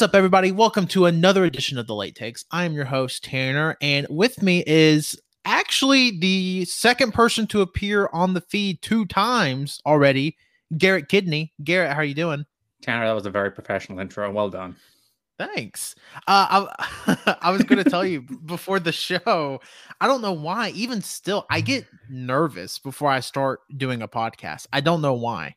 What's up, everybody? Welcome to another edition of the Late Takes. I am your host, Tanner, and with me is actually the second person to appear on the feed two times already, Garrett Kidney. Garrett, how are you doing? Tanner, that was a very professional intro. Well done. Thanks. Uh, I, I was going to tell you before the show, I don't know why, even still, I get nervous before I start doing a podcast. I don't know why.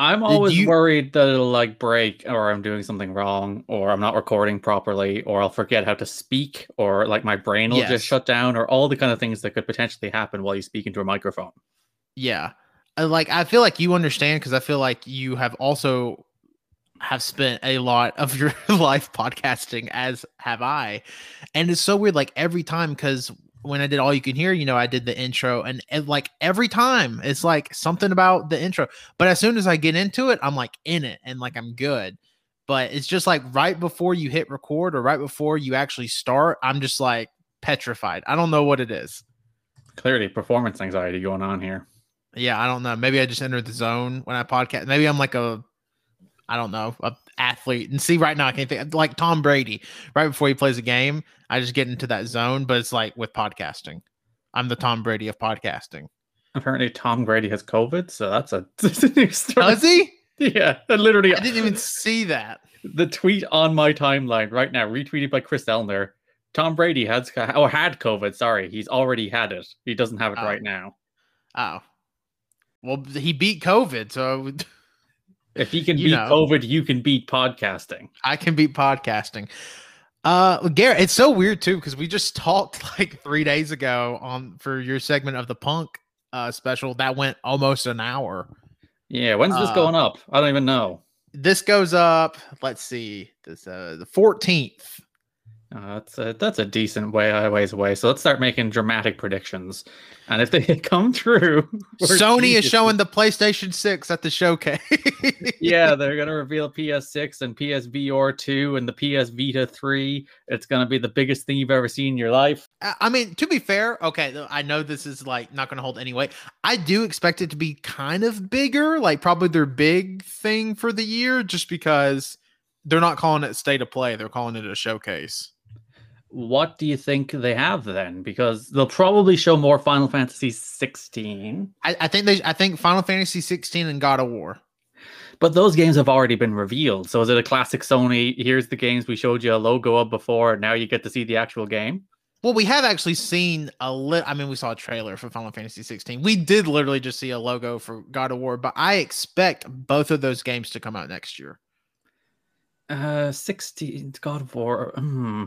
I'm always you... worried that it'll like break or I'm doing something wrong or I'm not recording properly or I'll forget how to speak or like my brain will yes. just shut down or all the kind of things that could potentially happen while you speak into a microphone. Yeah. Like I feel like you understand because I feel like you have also have spent a lot of your life podcasting as have I. And it's so weird like every time cuz when I did all you can hear, you know, I did the intro and, and, like every time it's like something about the intro. But as soon as I get into it, I'm like in it and like I'm good. But it's just like right before you hit record or right before you actually start, I'm just like petrified. I don't know what it is. Clearly, performance anxiety going on here. Yeah, I don't know. Maybe I just entered the zone when I podcast. Maybe I'm like a I don't know, a athlete. And see, right now I can't think like Tom Brady. Right before he plays a game, I just get into that zone. But it's like with podcasting, I'm the Tom Brady of podcasting. Apparently, Tom Brady has COVID, so that's a, that's a new story. Does he? Yeah, literally. I didn't even see that. The tweet on my timeline right now, retweeted by Chris Elner. Tom Brady has or had COVID. Sorry, he's already had it. He doesn't have it oh. right now. Oh, well, he beat COVID, so if he can you beat know, COVID, you can beat podcasting. I can beat podcasting. Uh, Garrett, it's so weird too because we just talked like three days ago on for your segment of the punk uh special that went almost an hour. Yeah, when's this uh, going up? I don't even know. This goes up. Let's see. This uh the fourteenth. Uh, that's a that's a decent way ways away. So let's start making dramatic predictions, and if they come true, Sony is showing the PlayStation Six at the showcase. yeah, they're gonna reveal PS6 and PSVR two and the PS Vita three. It's gonna be the biggest thing you've ever seen in your life. I mean, to be fair, okay, I know this is like not gonna hold anyway. I do expect it to be kind of bigger, like probably their big thing for the year, just because they're not calling it state of play; they're calling it a showcase what do you think they have then? Because they'll probably show more Final Fantasy 16. I, I, think they I think Final Fantasy 16 and God of War. But those games have already been revealed. So is it a classic Sony? Here's the games we showed you a logo of before. Now you get to see the actual game. Well, we have actually seen a lit. I mean, we saw a trailer for Final Fantasy 16. We did literally just see a logo for God of War, but I expect both of those games to come out next year. Uh, 16 God of War. Hmm.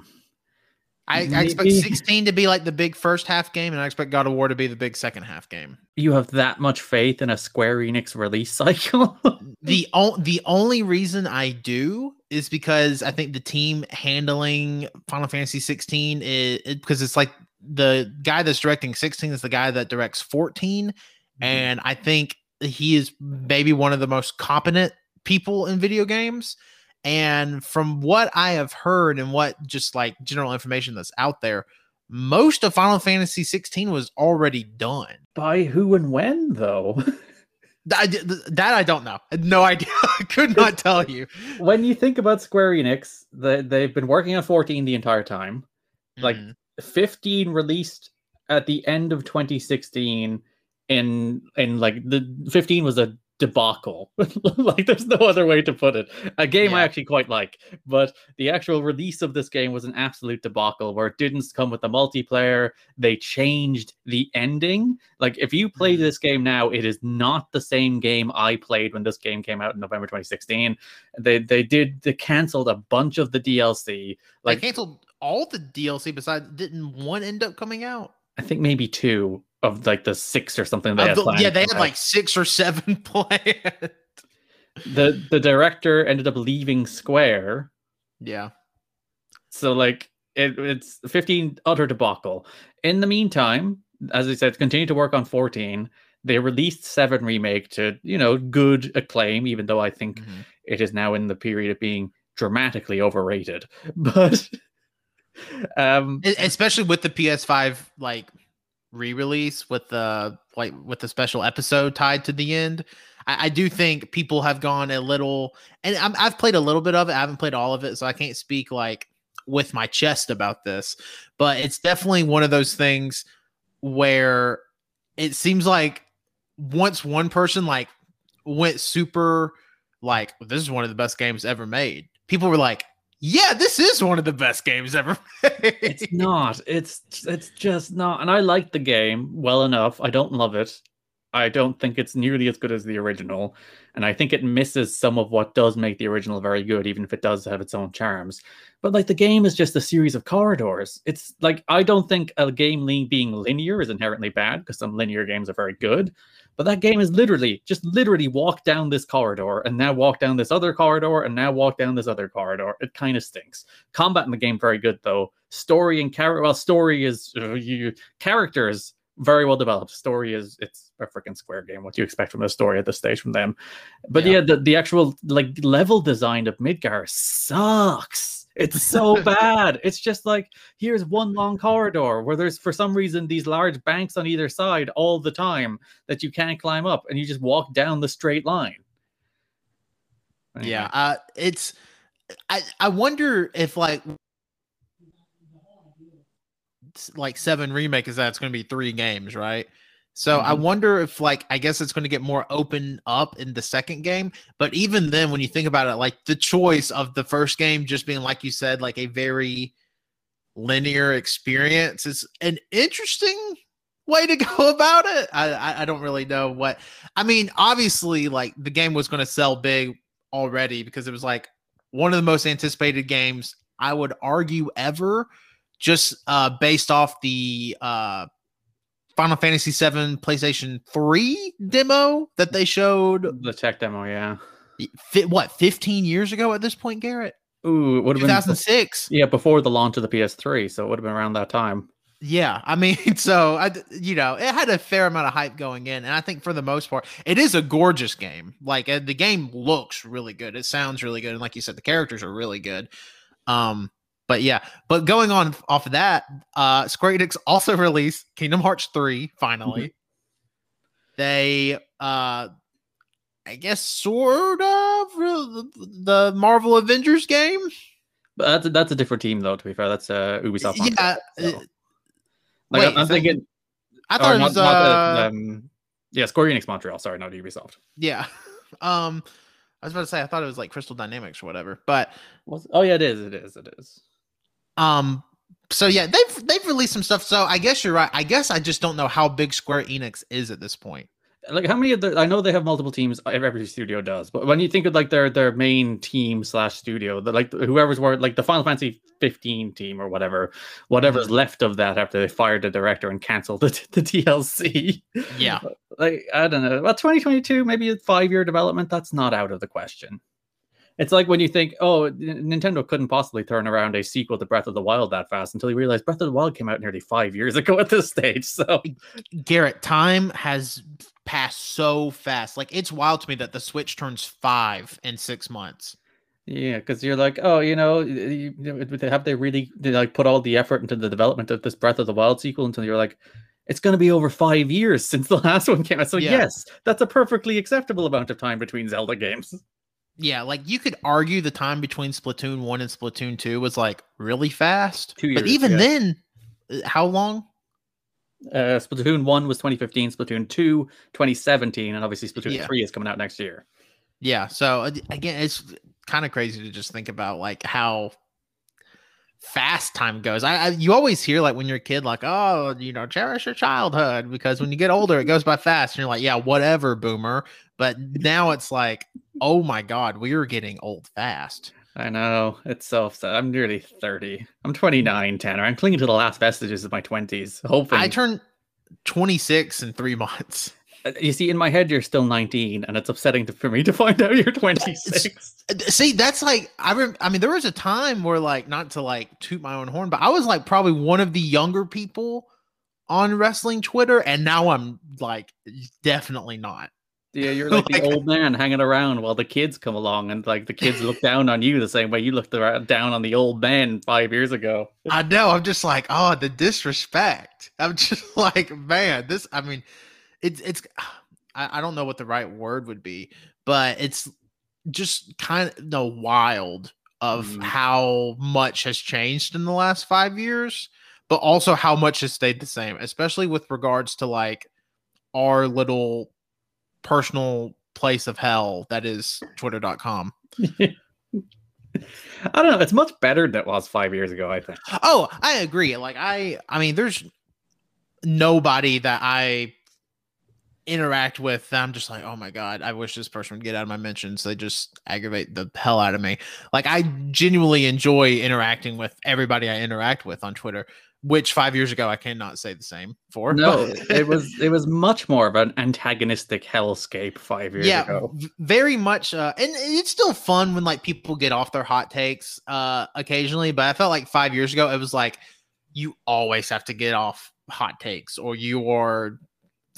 I, I, expect 16 to be like the big first half game, and I expect God of War to be the big second half game. You have that much faith in a Square Enix release cycle? the o- the only reason I do is because I think the team handling Final Fantasy 16 is it, because it's like the guy that's directing 16 is the guy that directs 14, mm-hmm. and I think he is maybe one of the most competent people in video games. And from what I have heard and what just like general information that's out there, most of Final Fantasy 16 was already done. By who and when, though? that, that I don't know. No idea. I could not tell you. When you think about Square Enix, the, they've been working on 14 the entire time. Like mm. 15 released at the end of 2016 in in like the 15 was a debacle. like there's no other way to put it. A game yeah. I actually quite like, but the actual release of this game was an absolute debacle where it didn't come with the multiplayer. They changed the ending. Like if you play mm-hmm. this game now, it is not the same game I played when this game came out in November 2016. They they did they canceled a bunch of the DLC. Like they canceled all the DLC besides didn't one end up coming out? I think maybe two of like the six or something. They the, yeah, they had like six or seven planned. the The director ended up leaving Square. Yeah. So like it, it's 15 utter debacle. In the meantime, as I said, continue to work on 14. They released Seven remake to you know good acclaim, even though I think mm-hmm. it is now in the period of being dramatically overrated. But um, especially with the PS5 like re-release with the like with the special episode tied to the end. I, I do think people have gone a little, and i have played a little bit of it. I haven't played all of it, so I can't speak like with my chest about this. But it's definitely one of those things where it seems like once one person like went super like this is one of the best games ever made. People were like, yeah, this is one of the best games ever. It's not. It's it's just not. And I like the game well enough. I don't love it. I don't think it's nearly as good as the original. And I think it misses some of what does make the original very good, even if it does have its own charms. But like the game is just a series of corridors. It's like I don't think a game being linear is inherently bad because some linear games are very good. But that game is literally just literally walk down this corridor and now walk down this other corridor and now walk down this other corridor. It kind of stinks. Combat in the game very good though. Story and character. Well, story is uh, you characters very well developed. Story is it's a freaking square game. What do you expect from a story at this stage from them? But yeah, yeah the, the actual like level design of Midgar sucks. It's so bad. It's just like here's one long corridor where there's for some reason these large banks on either side all the time that you can't climb up, and you just walk down the straight line. Anyway. Yeah, uh, it's. I I wonder if like like seven remake is that it's going to be three games, right? So mm-hmm. I wonder if like I guess it's going to get more open up in the second game, but even then when you think about it like the choice of the first game just being like you said like a very linear experience is an interesting way to go about it. I I don't really know what I mean obviously like the game was going to sell big already because it was like one of the most anticipated games I would argue ever just uh based off the uh Final Fantasy VII PlayStation 3 demo that they showed. The tech demo, yeah. Fit, what, 15 years ago at this point, Garrett? Ooh, it would have been 2006. Yeah, before the launch of the PS3. So it would have been around that time. Yeah, I mean, so I, you know, it had a fair amount of hype going in, and I think for the most part, it is a gorgeous game. Like uh, the game looks really good, it sounds really good, and like you said, the characters are really good. Um, but yeah, but going on off of that, uh Square Enix also released Kingdom Hearts 3 finally. Mm-hmm. They uh I guess sort of the Marvel Avengers game. But that's a, that's a different team though. To be fair, that's uh, Ubisoft. Yeah, so. Uh, like wait, I'm, thinking. I thought it was not, uh, not, um, yeah, Square Enix Montreal. Sorry, not Ubisoft. Yeah, um, I was about to say I thought it was like Crystal Dynamics or whatever, but oh yeah, it is. It is. It is. Um, so yeah, they've they've released some stuff. So I guess you're right. I guess I just don't know how big Square Enix is at this point. Like how many of the I know they have multiple teams. Every studio does, but when you think of like their their main team slash studio, that like whoever's were like the Final Fantasy 15 team or whatever, whatever's mm-hmm. left of that after they fired the director and canceled the, the DLC. Yeah, like I don't know. Well, 2022, maybe a five year development. That's not out of the question. It's like when you think, oh, Nintendo couldn't possibly turn around a sequel to Breath of the Wild that fast until you realize Breath of the Wild came out nearly five years ago at this stage. So, Garrett, time has passed so fast. Like it's wild to me that the Switch turns five in six months. Yeah, because you're like, oh, you know, you, have they really they like put all the effort into the development of this Breath of the Wild sequel until you're like, it's going to be over five years since the last one came out. So yeah. yes, that's a perfectly acceptable amount of time between Zelda games yeah, like you could argue the time between Splatoon 1 and Splatoon 2 was like really fast. Two years, but even yeah. then, uh, how long? Uh, Splatoon 1 was 2015, Splatoon 2, 2017, and obviously Splatoon yeah. 3 is coming out next year. Yeah. So again, it's kind of crazy to just think about like how fast time goes. I, I, you always hear like when you're a kid, like, oh, you know, cherish your childhood because when you get older, it goes by fast. And you're like, yeah, whatever, boomer. But now it's like, oh my god, we are getting old fast. I know it's so upset. I'm nearly 30. I'm 29, Tanner. I'm clinging to the last vestiges of my 20s. Hoping I turn 26 in three months. You see, in my head, you're still 19, and it's upsetting to, for me to find out you're 26. Uh, see, that's like I. Rem- I mean, there was a time where, like, not to like toot my own horn, but I was like probably one of the younger people on wrestling Twitter, and now I'm like definitely not. Yeah, you're like, like, the old man hanging around while the kids come along, and like the kids look down on you the same way you looked down on the old man five years ago. I know. I'm just like, oh, the disrespect. I'm just like, man, this. I mean, it's it's. I, I don't know what the right word would be, but it's just kind of no wild of mm. how much has changed in the last five years, but also how much has stayed the same, especially with regards to like our little personal place of hell that is twitter.com. I don't know. It's much better than it was five years ago, I think. Oh, I agree. Like I I mean, there's nobody that I interact with I'm just like, oh my god, I wish this person would get out of my mentions. They just aggravate the hell out of me. Like I genuinely enjoy interacting with everybody I interact with on Twitter, which five years ago I cannot say the same for. No, it was it was much more of an antagonistic hellscape five years yeah, ago. very much. Uh, and it's still fun when like people get off their hot takes uh occasionally, but I felt like five years ago it was like you always have to get off hot takes or you are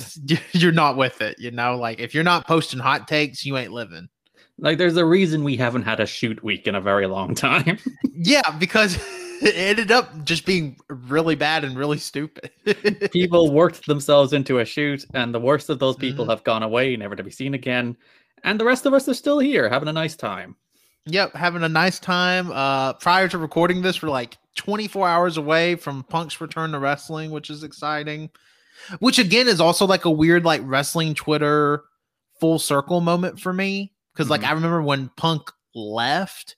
you're not with it, you know? Like if you're not posting hot takes, you ain't living. Like there's a reason we haven't had a shoot week in a very long time. yeah, because it ended up just being really bad and really stupid. people worked themselves into a shoot, and the worst of those people mm-hmm. have gone away, never to be seen again. And the rest of us are still here, having a nice time. Yep, having a nice time. Uh, prior to recording this, we're like 24 hours away from Punk's return to wrestling, which is exciting which again is also like a weird like wrestling Twitter full circle moment for me because like mm-hmm. I remember when Punk left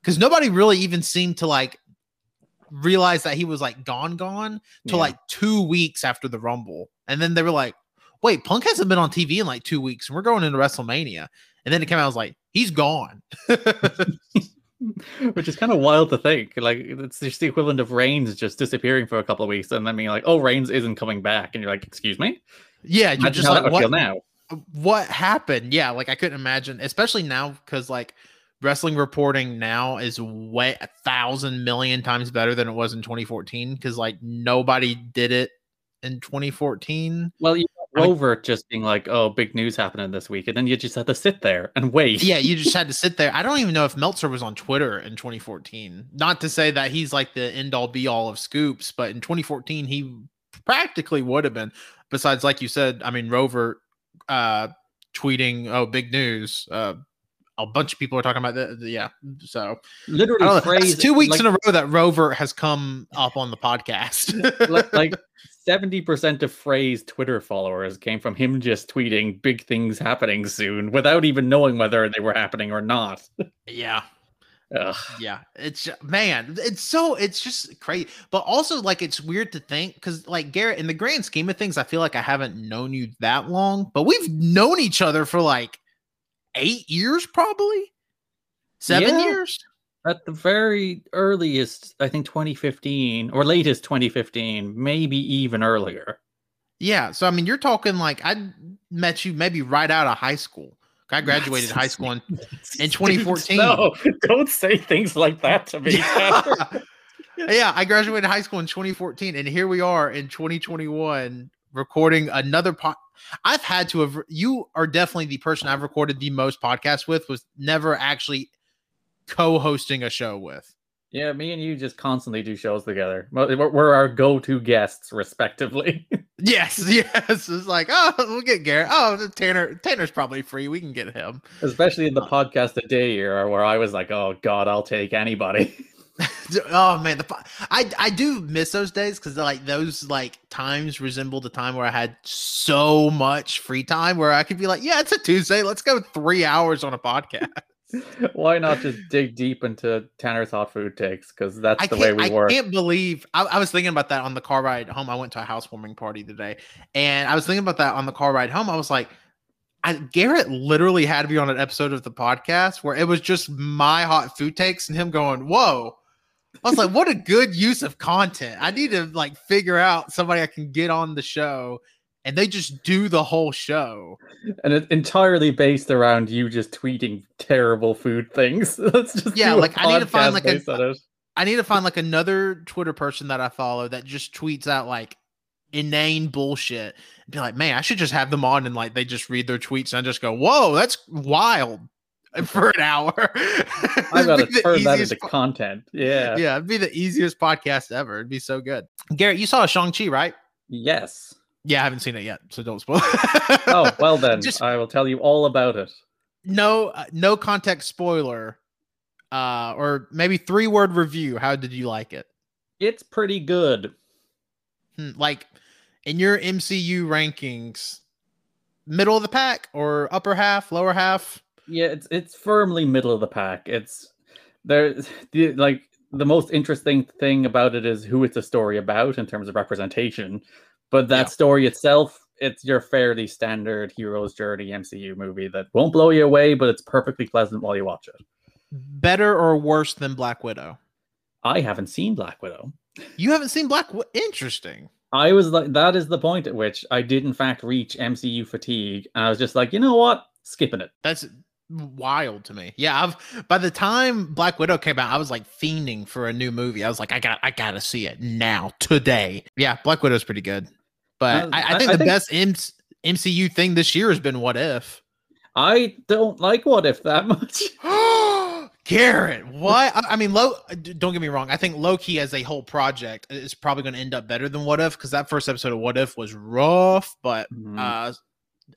because nobody really even seemed to like realize that he was like gone gone till yeah. like two weeks after the Rumble, and then they were like, "Wait, Punk hasn't been on TV in like two weeks, and we're going into WrestleMania." And then it came out, I was like, "He's gone." which is kind of wild to think. Like it's just the equivalent of Reigns just disappearing for a couple of weeks and then being like, "Oh, Reigns isn't coming back," and you're like, "Excuse me." Yeah, you're just like, what, now? What happened? Yeah, like I couldn't imagine, especially now because like wrestling reporting now is way a thousand million times better than it was in 2014 because like nobody did it in 2014. Well, you Rover just being like, "Oh, big news happening this week," and then you just had to sit there and wait. Yeah, you just had to sit there. I don't even know if Meltzer was on Twitter in 2014. Not to say that he's like the end all be all of scoops, but in 2014 he practically would have been. Besides, like you said, I mean, Rover uh, tweeting, "Oh, big news." Uh, a bunch of people are talking about that. Yeah, so literally, phrase, two weeks like, in a row that Rover has come up on the podcast. like, like 70% of Frey's Twitter followers came from him just tweeting big things happening soon without even knowing whether they were happening or not. yeah. Ugh. Yeah, it's man, it's so it's just crazy. But also like it's weird to think because like Garrett, in the grand scheme of things, I feel like I haven't known you that long, but we've known each other for like eight years, probably seven yeah. years at the very earliest, I think 2015 or latest 2015, maybe even earlier. Yeah. So, I mean, you're talking like I met you maybe right out of high school. I graduated high school in, in 2014. No, don't say things like that to me. yeah, I graduated high school in 2014, and here we are in 2021 recording another pod. I've had to have. You are definitely the person I've recorded the most podcasts with. Was never actually co-hosting a show with. Yeah, me and you just constantly do shows together. We're our go-to guests, respectively. yes, yes. It's like, oh, we'll get Garrett. Oh, Tanner. Tanner's probably free. We can get him. Especially in the podcast a day era, where I was like, oh God, I'll take anybody. oh man, the I I do miss those days because like those like times resemble the time where I had so much free time where I could be like, yeah, it's a Tuesday. Let's go three hours on a podcast. Why not just dig deep into Tanner's hot food takes? Because that's the way we work. I can't believe I, I, was thinking about that on the car ride home. I went to a housewarming party today, and I was thinking about that on the car ride home. I was like, I, Garrett literally had to be on an episode of the podcast where it was just my hot food takes and him going, "Whoa." I was like, what a good use of content. I need to like figure out somebody I can get on the show and they just do the whole show. And it's entirely based around you just tweeting terrible food things. Let's just yeah, like I need to find like a, I need to find like another Twitter person that I follow that just tweets out like inane bullshit. Be like, man, I should just have them on and like they just read their tweets and I just go, whoa, that's wild for an hour. I gotta turn that into po- content. Yeah. Yeah, it'd be the easiest podcast ever. It'd be so good. Garrett, you saw a Shang-Chi, right? Yes. Yeah, I haven't seen it yet, so don't spoil. oh, well then, just, I will tell you all about it. No uh, no context spoiler. Uh or maybe three word review. How did you like it? It's pretty good. Hmm, like in your MCU rankings, middle of the pack or upper half, lower half? Yeah, it's it's firmly middle of the pack. It's there the like the most interesting thing about it is who it's a story about in terms of representation. But that yeah. story itself, it's your fairly standard hero's journey MCU movie that won't blow you away, but it's perfectly pleasant while you watch it. Better or worse than Black Widow? I haven't seen Black Widow. You haven't seen Black Widow? Interesting. I was like, that is the point at which I did in fact reach MCU fatigue. And I was just like, you know what? Skipping it. That's wild to me. Yeah, I've by the time Black Widow came out, I was like fiending for a new movie. I was like, I got I gotta see it now, today. Yeah, Black Widow's pretty good. But uh, I, I, think I, the think... best M- MCU thing this year has been What If. I don't like What If that much. Garrett, what? I, I mean, low. Don't get me wrong. I think Loki as a whole project is probably going to end up better than What If because that first episode of What If was rough. But mm-hmm. uh,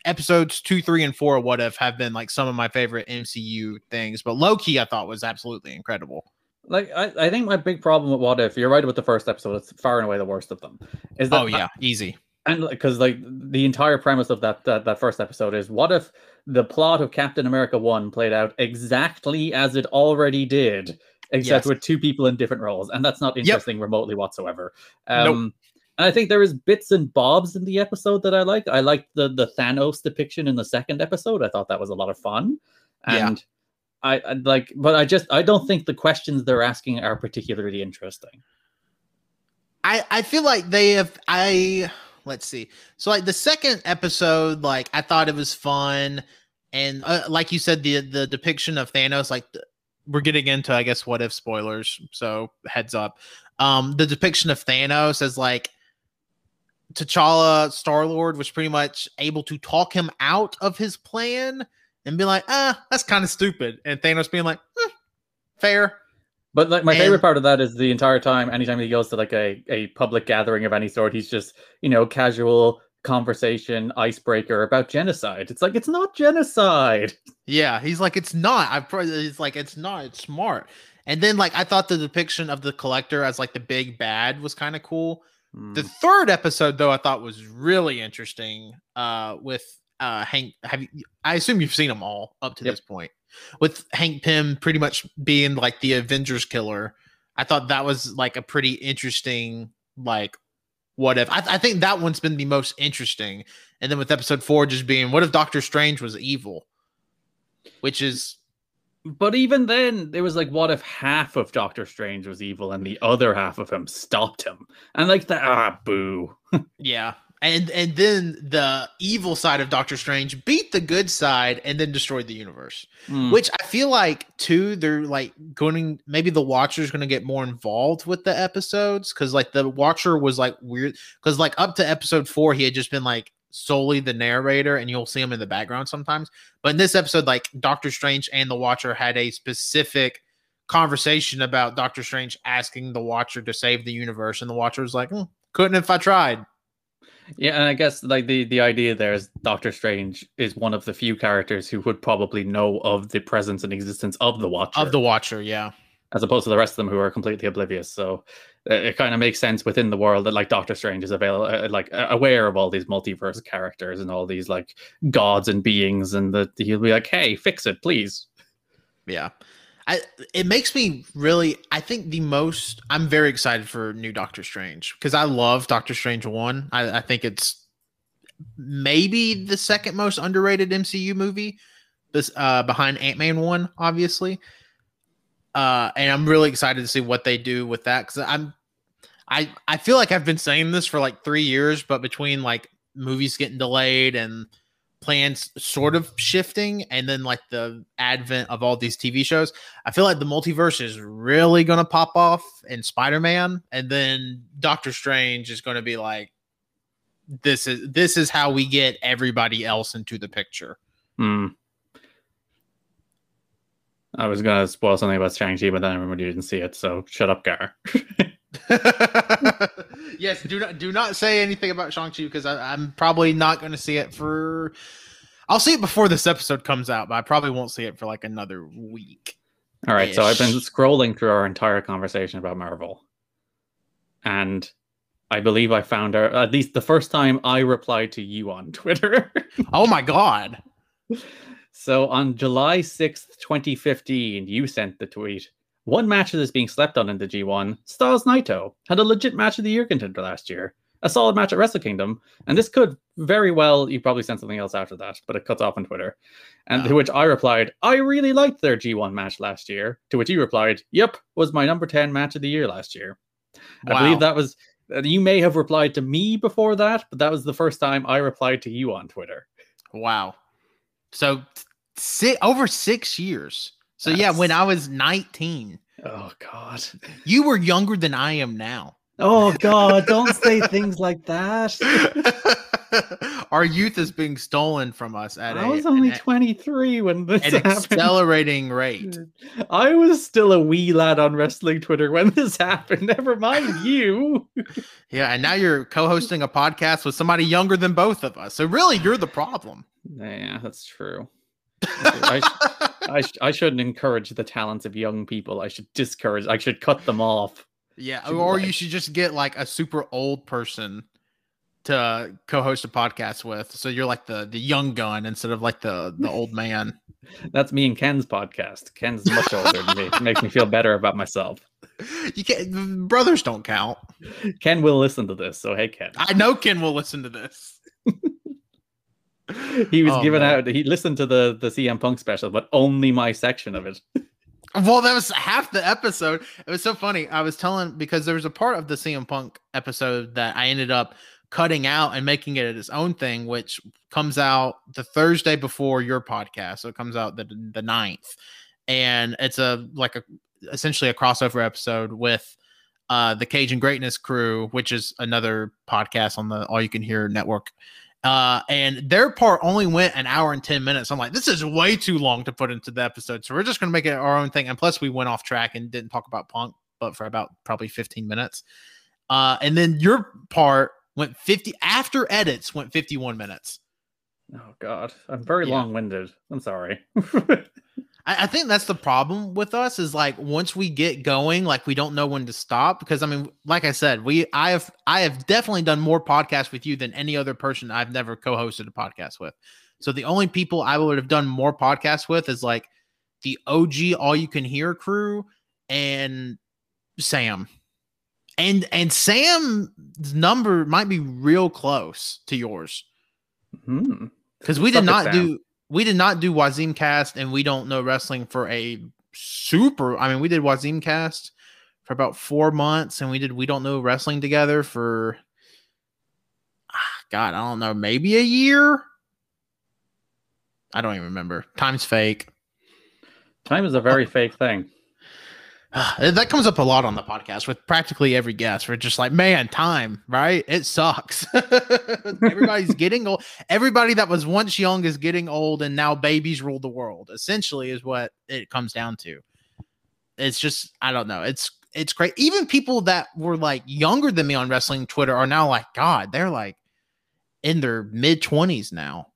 episodes two, three, and four What If have been like some of my favorite MCU things. But Loki, I thought was absolutely incredible. Like I, I think my big problem with What If, you're right with the first episode. It's far and away the worst of them. Is that? Oh yeah, I, easy. And because like the entire premise of that, that that first episode is what if the plot of Captain America 1 played out exactly as it already did, except yes. with two people in different roles. And that's not interesting yep. remotely whatsoever. Um, nope. And I think there is bits and bobs in the episode that I like. I liked the the Thanos depiction in the second episode. I thought that was a lot of fun. And yeah. I, I like, but I just I don't think the questions they're asking are particularly interesting. I I feel like they have I let's see. So like the second episode, like I thought it was fun, and uh, like you said, the the depiction of Thanos, like the, we're getting into I guess what if spoilers. So heads up. Um, the depiction of Thanos as like T'Challa, Star Lord was pretty much able to talk him out of his plan and be like, ah, that's kind of stupid, and Thanos being like, eh, fair. But like my and, favorite part of that is the entire time, anytime he goes to like a, a public gathering of any sort, he's just, you know, casual conversation icebreaker about genocide. It's like it's not genocide. Yeah, he's like it's not. I probably he's like it's not. It's smart. And then like I thought the depiction of the collector as like the big bad was kind of cool. Mm. The third episode though I thought was really interesting. Uh, with uh Hank. Have you? I assume you've seen them all up to yep. this point with Hank Pym pretty much being like the Avengers killer. I thought that was like a pretty interesting like what if I, I, think that one's been the most interesting and then with episode four just being what if doctor strange was evil which is but even then it was like what if half of doctor strange was evil and the other half of him stopped him and like that ah boo yeah and and then the evil side of Doctor Strange beat the good side and then destroyed the universe. Mm. Which I feel like too they're like going maybe the Watcher's going to get more involved with the episodes cuz like the Watcher was like weird cuz like up to episode 4 he had just been like solely the narrator and you'll see him in the background sometimes. But in this episode like Doctor Strange and the Watcher had a specific conversation about Doctor Strange asking the Watcher to save the universe and the Watcher was like, mm, couldn't if I tried. Yeah, and I guess like the the idea there is Doctor Strange is one of the few characters who would probably know of the presence and existence of the Watcher. Of the Watcher, yeah. As opposed to the rest of them who are completely oblivious. So it, it kind of makes sense within the world that like Doctor Strange is available, uh, like uh, aware of all these multiverse characters and all these like gods and beings, and that he'll be like, "Hey, fix it, please." Yeah. I it makes me really I think the most I'm very excited for new Doctor Strange because I love Doctor Strange one. I, I think it's maybe the second most underrated MCU movie. This uh behind Ant Man one, obviously. Uh and I'm really excited to see what they do with that because I'm I I feel like I've been saying this for like three years, but between like movies getting delayed and plans sort of shifting and then like the advent of all these TV shows, I feel like the multiverse is really to pop off in Spider-Man and then Doctor Strange is to be like this is this is how we get everybody else into the picture. Hmm. I was gonna spoil something about Shang-Chi, but then I remembered you didn't see it, so shut up, Gar. yes, do not do not say anything about Shang-Chi because I'm probably not going to see it for. I'll see it before this episode comes out, but I probably won't see it for like another week. All right, so I've been scrolling through our entire conversation about Marvel, and I believe I found out at least the first time I replied to you on Twitter. oh my god! So on July 6th, 2015, you sent the tweet. One match that is being slept on in the G1, Styles Naito, had a legit match of the year contender last year. A solid match at Wrestle Kingdom. And this could very well, you probably sent something else after that, but it cuts off on Twitter. And to which I replied, I really liked their G1 match last year. To which you replied, Yep, was my number 10 match of the year last year. Wow. I believe that was, uh, you may have replied to me before that, but that was the first time I replied to you on Twitter. Wow. So six, over six years. So That's... yeah, when I was 19. Oh God. You were younger than I am now. Oh God, don't say things like that. Our youth is being stolen from us at I was only 23 when this an happened. accelerating rate. I was still a wee lad on wrestling Twitter when this happened. Never mind you. yeah, and now you're co-hosting a podcast with somebody younger than both of us. So really, you're the problem. Yeah, that's true. I, sh- I, sh- I shouldn't encourage the talents of young people. I should discourage. I should cut them off. Yeah, or like, you should just get like a super old person to co-host a podcast with. So you're like the the young gun instead of like the the old man. That's me and Ken's podcast. Ken's much older than me. It makes me feel better about myself. You can't brothers don't count. Ken will listen to this, so hey Ken. I know Ken will listen to this he was oh, given man. out. He listened to the the CM Punk special, but only my section of it. Well, that was half the episode. It was so funny. I was telling because there was a part of the CM Punk episode that I ended up cutting out and making it its own thing, which comes out the Thursday before your podcast. So it comes out the the 9th. And it's a like a essentially a crossover episode with uh the Cajun Greatness crew, which is another podcast on the All You Can Hear network. Uh, and their part only went an hour and 10 minutes. I'm like, this is way too long to put into the episode. So we're just going to make it our own thing. And plus, we went off track and didn't talk about Punk, but for about probably 15 minutes. Uh, and then your part went 50 after edits, went 51 minutes. Oh, God. I'm very yeah. long winded. I'm sorry. I, I, think that's the problem with us is like once we get going, like we don't know when to stop. Because I mean, like I said, we I have I have definitely done more podcasts with you than any other person I've never co-hosted a podcast with. So the only people I would have done more podcasts with is like the OG All You Can Hear crew and Sam. And and Sam's number might be real close to yours. Because hmm. we did not do we did not do Wazim cast and we don't know wrestling for a super I mean we did Wazim cast for about four months and we did we don't know wrestling together for ah, God, I don't know, maybe a year. I don't even remember. Time's fake. Time is a very fake thing. that comes up a lot on the podcast with practically every guest. We're just like, man, time, right? It sucks. Everybody's getting old. Everybody that was once young is getting old, and now babies rule the world. Essentially, is what it comes down to. It's just, I don't know. It's it's great. Even people that were like younger than me on wrestling Twitter are now like, God, they're like in their mid twenties now.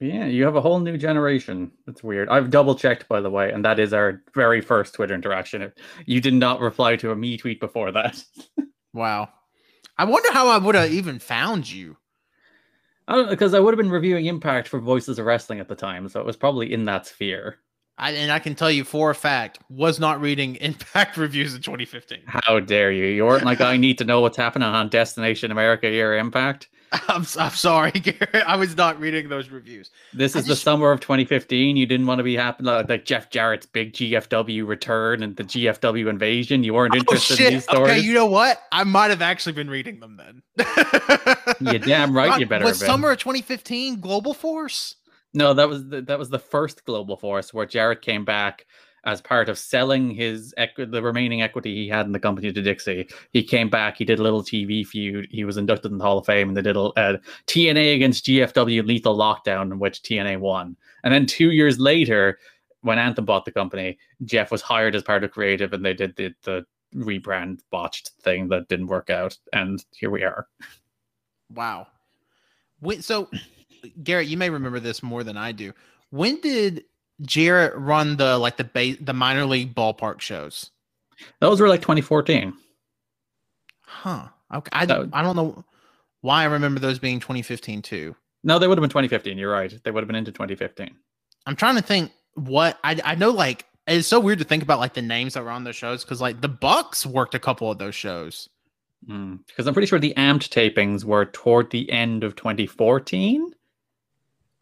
Yeah, you have a whole new generation. That's weird. I've double checked, by the way, and that is our very first Twitter interaction. You did not reply to a me tweet before that. wow. I wonder how I would have even found you. I don't because I would have been reviewing Impact for Voices of Wrestling at the time, so it was probably in that sphere. I, and I can tell you for a fact, was not reading Impact reviews in 2015. How dare you? You weren't like, I need to know what's happening on Destination America Year Impact. I'm, I'm sorry, Garrett. I was not reading those reviews. This is just... the summer of 2015. You didn't want to be happy like Jeff Jarrett's big GFW return and the GFW invasion. You weren't oh, interested oh, in these stories. Okay, you know what? I might have actually been reading them then. you damn right. God, you better. Was summer of 2015 Global Force? No, that was the, that was the first Global Force where Jarrett came back as part of selling his equi- the remaining equity he had in the company to Dixie. He came back. He did a little TV feud. He was inducted in the Hall of Fame, and they did a uh, TNA against GFW Lethal Lockdown, in which TNA won. And then two years later, when Anthem bought the company, Jeff was hired as part of creative, and they did the the rebrand botched thing that didn't work out, and here we are. Wow. So Garrett, you may remember this more than I do. When did Jarrett run the like the ba- the minor league ballpark shows? Those were like 2014. Huh. Okay. I, would... I don't know why I remember those being 2015 too. No, they would have been 2015. You're right. They would have been into 2015. I'm trying to think what I I know like it's so weird to think about like the names that were on those shows because like the Bucks worked a couple of those shows. Because mm. I'm pretty sure the Amped tapings were toward the end of 2014.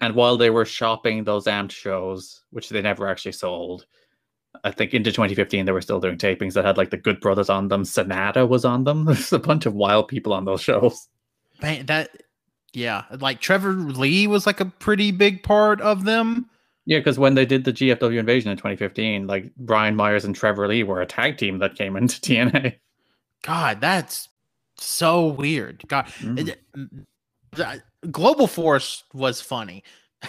And while they were shopping those amped shows, which they never actually sold, I think into 2015 they were still doing tapings that had like the Good Brothers on them. Sanada was on them. There's a bunch of wild people on those shows. Man, that yeah, like Trevor Lee was like a pretty big part of them. Yeah, because when they did the GFW invasion in 2015, like Brian Myers and Trevor Lee were a tag team that came into TNA. God, that's so weird. God, mm. Global Force was funny.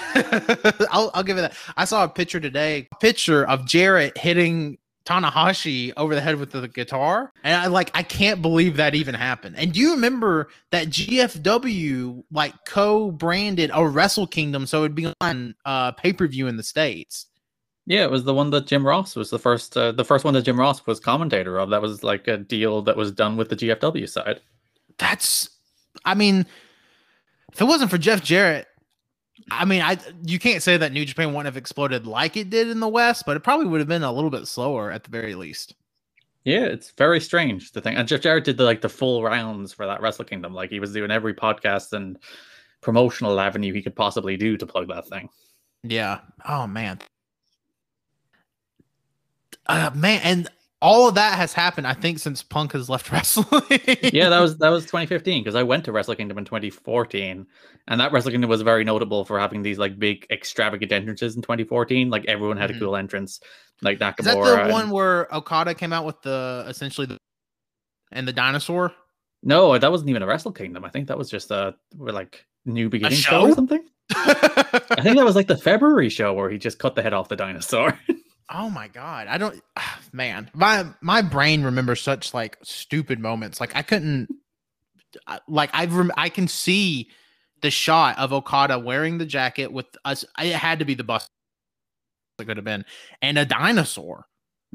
I'll, I'll give it that. I saw a picture today, a picture of Jarrett hitting Tanahashi over the head with the guitar, and I like I can't believe that even happened. And do you remember that GFW like co-branded a Wrestle Kingdom so it'd be on uh, pay per view in the states? Yeah, it was the one that Jim Ross was the first, uh, the first one that Jim Ross was commentator of. That was like a deal that was done with the GFW side. That's, I mean, if it wasn't for Jeff Jarrett, I mean, I you can't say that New Japan wouldn't have exploded like it did in the West, but it probably would have been a little bit slower at the very least. Yeah, it's very strange to think. And Jeff Jarrett did the like the full rounds for that Wrestle Kingdom. Like he was doing every podcast and promotional avenue he could possibly do to plug that thing. Yeah. Oh man. Uh, man, and all of that has happened, I think, since Punk has left wrestling. yeah, that was that was 2015 because I went to Wrestle Kingdom in 2014, and that Wrestle Kingdom was very notable for having these like big extravagant entrances in 2014. Like everyone had mm-hmm. a cool entrance, like Nakamura. Is that the and... one where Okada came out with the essentially the and the dinosaur? No, that wasn't even a Wrestle Kingdom. I think that was just a like new beginning show? show or something. I think that was like the February show where he just cut the head off the dinosaur. Oh my god, I don't man, my my brain remembers such like stupid moments. Like I couldn't like I rem- I can see the shot of Okada wearing the jacket with us it had to be the bus it could have been and a dinosaur.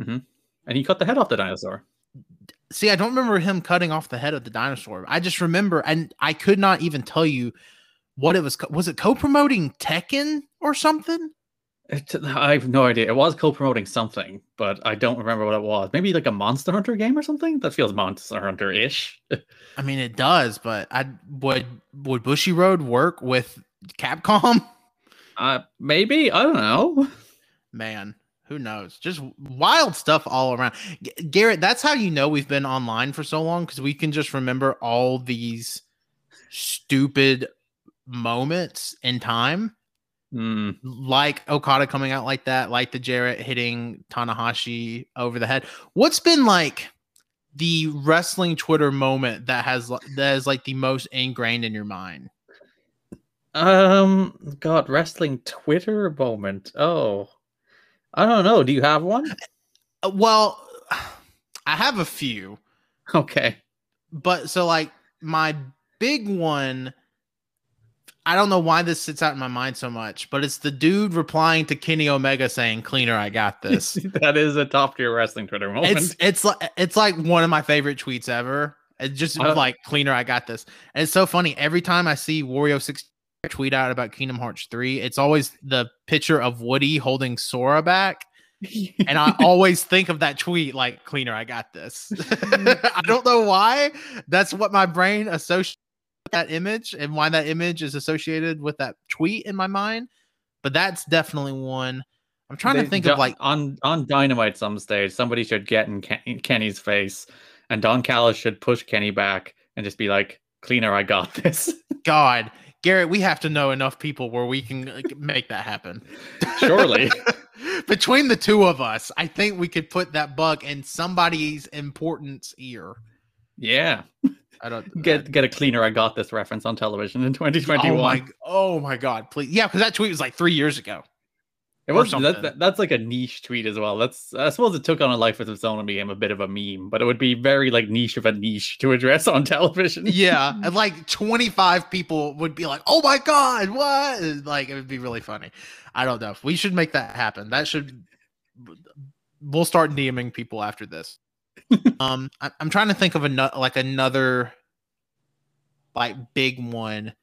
Mm-hmm. And he cut the head off the dinosaur. See, I don't remember him cutting off the head of the dinosaur. I just remember and I could not even tell you what it was was it co-promoting Tekken or something? It, I have no idea. It was co-promoting something, but I don't remember what it was. Maybe like a Monster Hunter game or something. That feels Monster Hunter-ish. I mean, it does, but I would would Bushiroad work with Capcom? Uh, maybe I don't know. Man, who knows? Just wild stuff all around. G- Garrett, that's how you know we've been online for so long because we can just remember all these stupid moments in time Mm. Like Okada coming out like that, like the Jarrett hitting Tanahashi over the head. What's been like the wrestling Twitter moment that has that is like the most ingrained in your mind? Um, God, wrestling Twitter moment. Oh, I don't know. Do you have one? Uh, well, I have a few. Okay, but so like my big one I don't know why this sits out in my mind so much, but it's the dude replying to Kenny Omega saying, "Cleaner, I got this." that is a top tier wrestling Twitter moment. It's it's like it's like one of my favorite tweets ever. It's just uh, like "Cleaner, I got this," and it's so funny every time I see Wario six tweet out about Kingdom Hearts three. It's always the picture of Woody holding Sora back. and I always think of that tweet like cleaner, I got this. I don't know why. That's what my brain associates that image and why that image is associated with that tweet in my mind. But that's definitely one. I'm trying they, to think of like on on Dynamite some stage, somebody should get in Ken, Kenny's face, and Don Callis should push Kenny back and just be like, "Cleaner, I got this." God, Garrett, we have to know enough people where we can make that happen. Surely, between the two of us, I think we could put that bug in somebody's importance ear. Yeah. I don't get get a cleaner. I got this reference on television in 2021. Oh my, oh my god, please. Yeah, because that tweet was like three years ago. It was that, that, that's like a niche tweet as well. That's I suppose it took on a life of its own and became a bit of a meme, but it would be very like niche of a niche to address on television. yeah, and like 25 people would be like, "Oh my god, what?" Like it would be really funny. I don't know. We should make that happen. That should. We'll start DMing people after this. Um, I, am trying to think of another like another like big one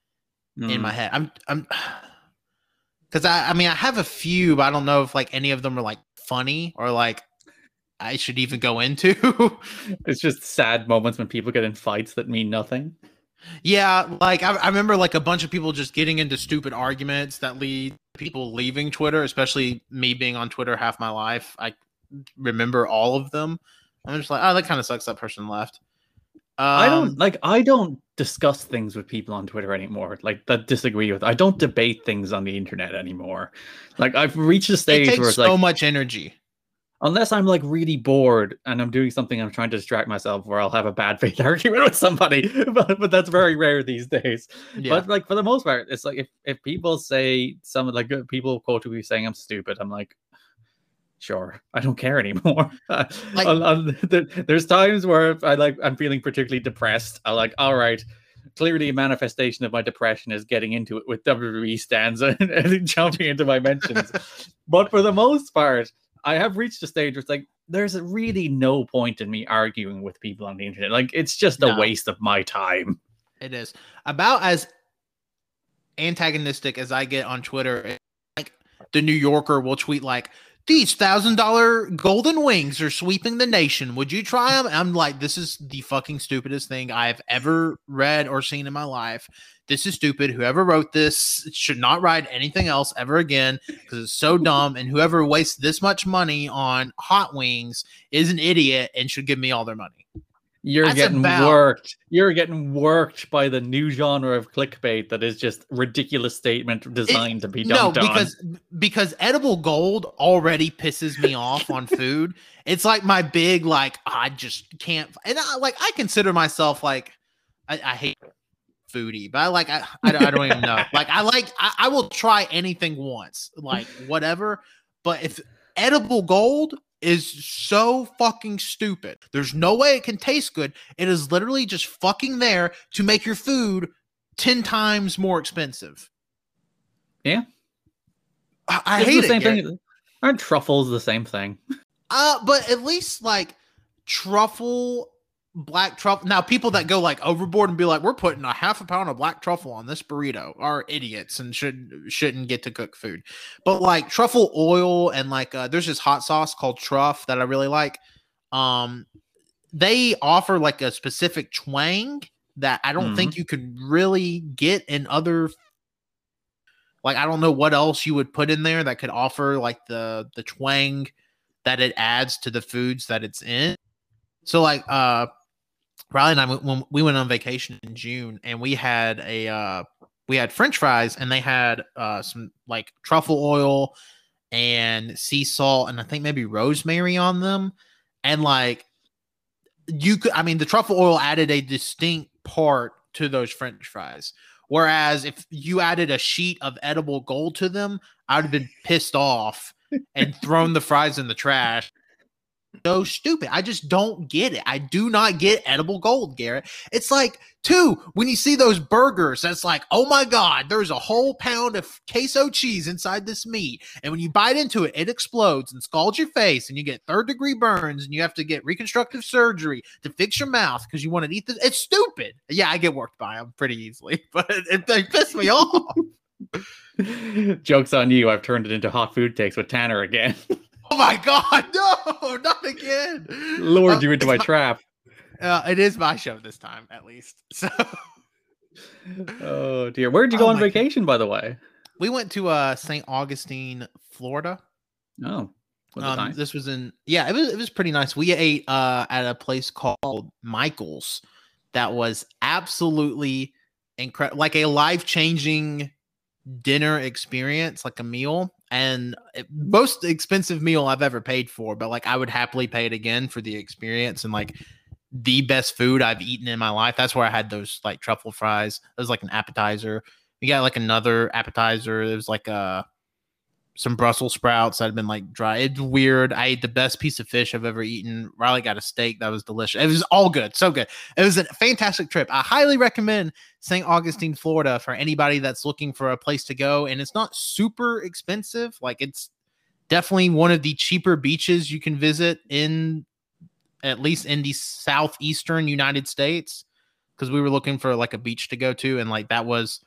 mm. in my head. I'm I'm because I, I mean I have a few, but I don't know if like any of them are like funny or like I should even go into. it's just sad moments when people get in fights that mean nothing. Yeah, like I, I, remember like a bunch of people just getting into stupid arguments that lead people leaving Twitter, especially me being on Twitter half my life. I remember all of them. I'm just like, oh, that kind of sucks. That person left. Um, I don't um, like. I don't discuss things with people on Twitter anymore. Like that disagree with. I don't debate things on the internet anymore. Like I've reached a stage it where it's so like, much energy. Unless I'm like really bored and I'm doing something I'm trying to distract myself, where I'll have a bad faith argument with somebody, but, but that's very rare these days. Yeah. But like for the most part, it's like if, if people say some like people quote to me saying I'm stupid, I'm like, sure i don't care anymore. Uh, like, there's times where i like i'm feeling particularly depressed. I like all right clearly a manifestation of my depression is getting into it with wwe stands and, and jumping into my mentions. But for the most part i have reached a stage where it's like there's really no point in me arguing with people on the internet. Like it's just a no. waste of my time. It is. About as antagonistic as i get on twitter like the new yorker will tweet like these thousand dollar golden wings are sweeping the nation. Would you try them? I'm like, this is the fucking stupidest thing I've ever read or seen in my life. This is stupid. Whoever wrote this should not write anything else ever again because it's so dumb. And whoever wastes this much money on hot wings is an idiot and should give me all their money. You're That's getting about... worked. You're getting worked by the new genre of clickbait that is just ridiculous statement designed it, to be dumped no, because on. because edible gold already pisses me off on food. It's like my big like I just can't and I like I consider myself like I, I hate foodie, but I like I, I, I don't even know. Like I like I, I will try anything once, like whatever. But if edible gold is so fucking stupid. There's no way it can taste good. It is literally just fucking there to make your food 10 times more expensive. Yeah. I, I hate the same it. Thing. Aren't truffles the same thing? Uh, but at least like truffle black truffle. Now, people that go like overboard and be like, "We're putting a half a pound of black truffle on this burrito," are idiots and should shouldn't get to cook food. But like truffle oil and like uh, there's this hot sauce called Truff that I really like. Um, they offer like a specific twang that I don't mm-hmm. think you could really get in other. Like I don't know what else you would put in there that could offer like the the twang that it adds to the foods that it's in. So like uh Riley and I when we went on vacation in June, and we had a uh, we had French fries, and they had uh, some like truffle oil and sea salt, and I think maybe rosemary on them, and like you could, I mean, the truffle oil added a distinct part to those French fries. Whereas if you added a sheet of edible gold to them, I'd have been pissed off and thrown the fries in the trash so stupid. I just don't get it. I do not get edible gold, Garrett. It's like, two, when you see those burgers, that's like, oh my God, there's a whole pound of queso cheese inside this meat. And when you bite into it, it explodes and scalds your face, and you get third degree burns, and you have to get reconstructive surgery to fix your mouth because you want to eat this. It's stupid. Yeah, I get worked by them pretty easily, but it, they piss me off. Joke's on you. I've turned it into hot food takes with Tanner again. Oh my god, no, not again. Lured uh, you into my, trap. Uh, it is my show this time, at least. So Oh dear. Where'd you go oh on vacation, god. by the way? We went to uh St. Augustine, Florida. Oh. Um, this was in yeah, it was it was pretty nice. We ate uh at a place called Michael's that was absolutely incredible like a life-changing dinner experience, like a meal and eh, most expensive meal I've ever paid for, but like I would happily pay it again for the experience and like the best food I've eaten in my life. That's where I had those like truffle fries. It was like an appetizer. We got like another appetizer. It was like a some Brussels sprouts that had been like dry. It's weird. I ate the best piece of fish I've ever eaten. Riley got a steak that was delicious. It was all good, so good. It was a fantastic trip. I highly recommend St. Augustine, Florida, for anybody that's looking for a place to go. And it's not super expensive. Like it's definitely one of the cheaper beaches you can visit in at least in the southeastern United States. Because we were looking for like a beach to go to, and like that was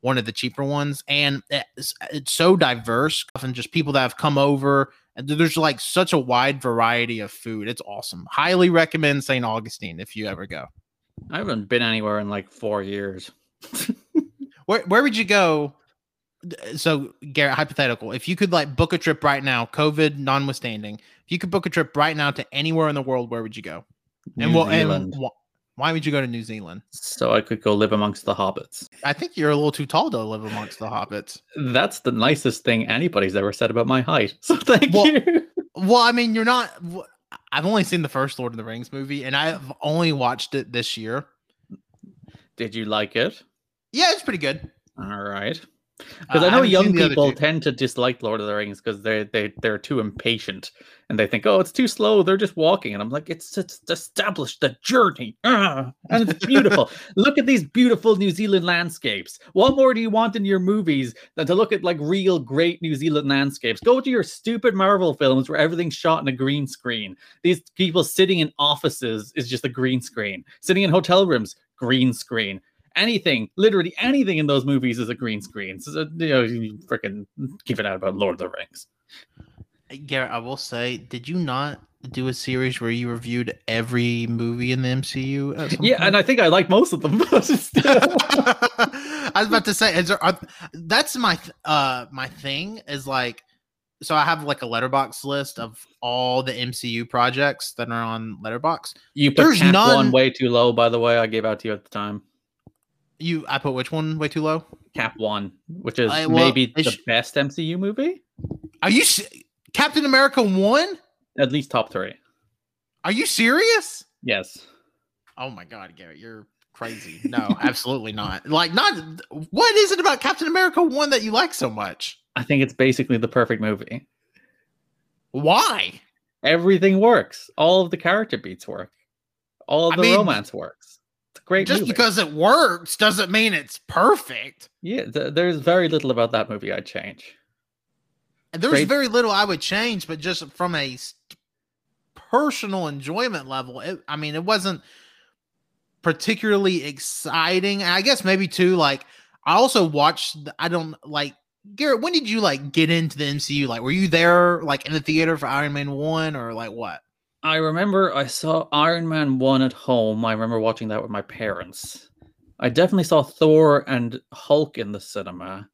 one of the cheaper ones, and it's, it's so diverse and just people that have come over. And there's like such a wide variety of food. It's awesome. Highly recommend St. Augustine if you ever go. I haven't been anywhere in like four years. where where would you go? So Garrett, hypothetical, if you could like book a trip right now, COVID notwithstanding, if you could book a trip right now to anywhere in the world, where would you go? New and what Zealand. and why would you go to New Zealand? so I could go live amongst the hobbits. I think you're a little too tall to live amongst the hobbits. That's the nicest thing anybody's ever said about my height. So thank Well- you. Well, I mean, you're not. I've only seen the first Lord of the Rings movie, and I've only watched it this year. Did you like it? Yeah, it's pretty good. All right. Because Uh, I know haven't young seen the other people tend to dislike Lord of the Rings because they they they're too impatient and they think, oh, it's too slow. They're just walking, and I'm like, it's it's established the journey, Ah, and it's beautiful. look at these beautiful New Zealand landscapes. What more do you want in your movies than to look at like real great New Zealand landscapes? Go to your stupid Marvel films where everything's shot in a green screen. These people sitting in offices is just a green screen. Sitting in hotel rooms, green screen anything, literally anything in those movies is a green screen. So, you know, you freaking keep it out about Lord of the Rings. Garrett, I will say, did you not do a series where you reviewed every movie in the MCU? Yeah, and I think I like most of them. I was about to say, is there, are, that's my uh my thing is like, so I have like a Letterboxd list of all the MCU projects that are on Letterboxd. you put There's none- one way too low, by the way. I gave out to you at the time. You, I put which one way too low? Cap one, which is I- well, maybe the sh- best MCU movie, Are you se- Captain America one? at least top three. Are you serious? Yes. Oh my god, Garrett, you're crazy. No, absolutely not. Like, not what is it about Captain America one that you like so much? I think it's basically the perfect movie. Why? Everything works. All of the character beats work. All of I the mean, romance works. Great Just movie. because it works doesn't mean it's perfect. yeah, th- there's very little about that movie I'd change. There's Great. very little I would change, but just from a s- personal enjoyment level, it, I mean, it wasn't particularly exciting. I guess maybe too, like I also watched. the- I don't like Garrett. When did you like get into the MCU? Like, were you there like in the theater for Iron Man one or like what? I remember I saw Iron Man 1 at home. I remember watching that with my parents. I definitely saw Thor and Hulk in the cinema.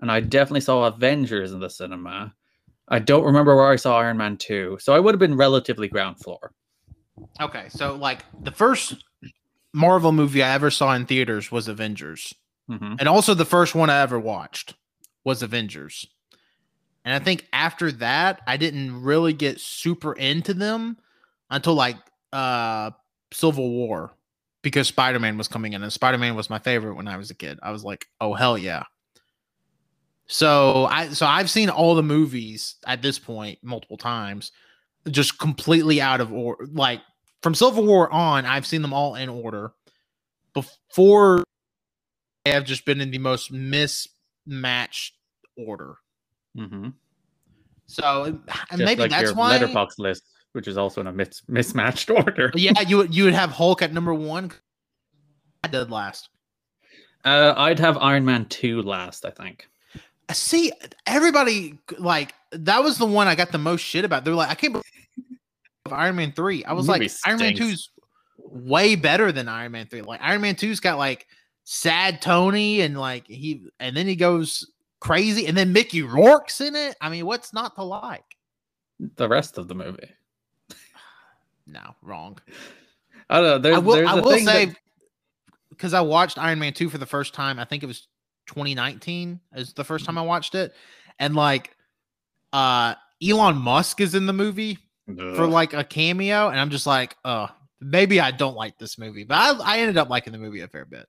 And I definitely saw Avengers in the cinema. I don't remember where I saw Iron Man 2. So I would have been relatively ground floor. Okay, so like the first Marvel movie I ever saw in theaters was Avengers. hmm And also the first one I ever watched was Avengers. And I think after that, I didn't really get super into them until like uh Civil War because Spider-Man was coming in and Spider-Man was my favorite when I was a kid. I was like, "Oh hell yeah." So I so I've seen all the movies at this point multiple times just completely out of order. Like from Civil War on, I've seen them all in order. Before I have just been in the most mismatched order. Mm-hmm. So Just maybe like that's why. Letterboxd list, which is also in a mis- mismatched order. Yeah, you would you would have Hulk at number one. I did last. Uh, I'd have Iron Man 2 last, I think. Uh, See, everybody like that was the one I got the most shit about. They're like, I can't believe Iron Man three. I was Movie like, Iron Man stinks. 2's way better than Iron Man three. Like Iron Man 2's got like sad Tony and like he and then he goes crazy and then Mickey Rourke's in it. I mean, what's not to like? The rest of the movie. No, wrong. I don't know. There's, I will there's I will thing say because I watched Iron Man 2 for the first time, I think it was 2019 is the first time I watched it. And like uh Elon Musk is in the movie Ugh. for like a cameo, and I'm just like, oh, maybe I don't like this movie, but I, I ended up liking the movie a fair bit.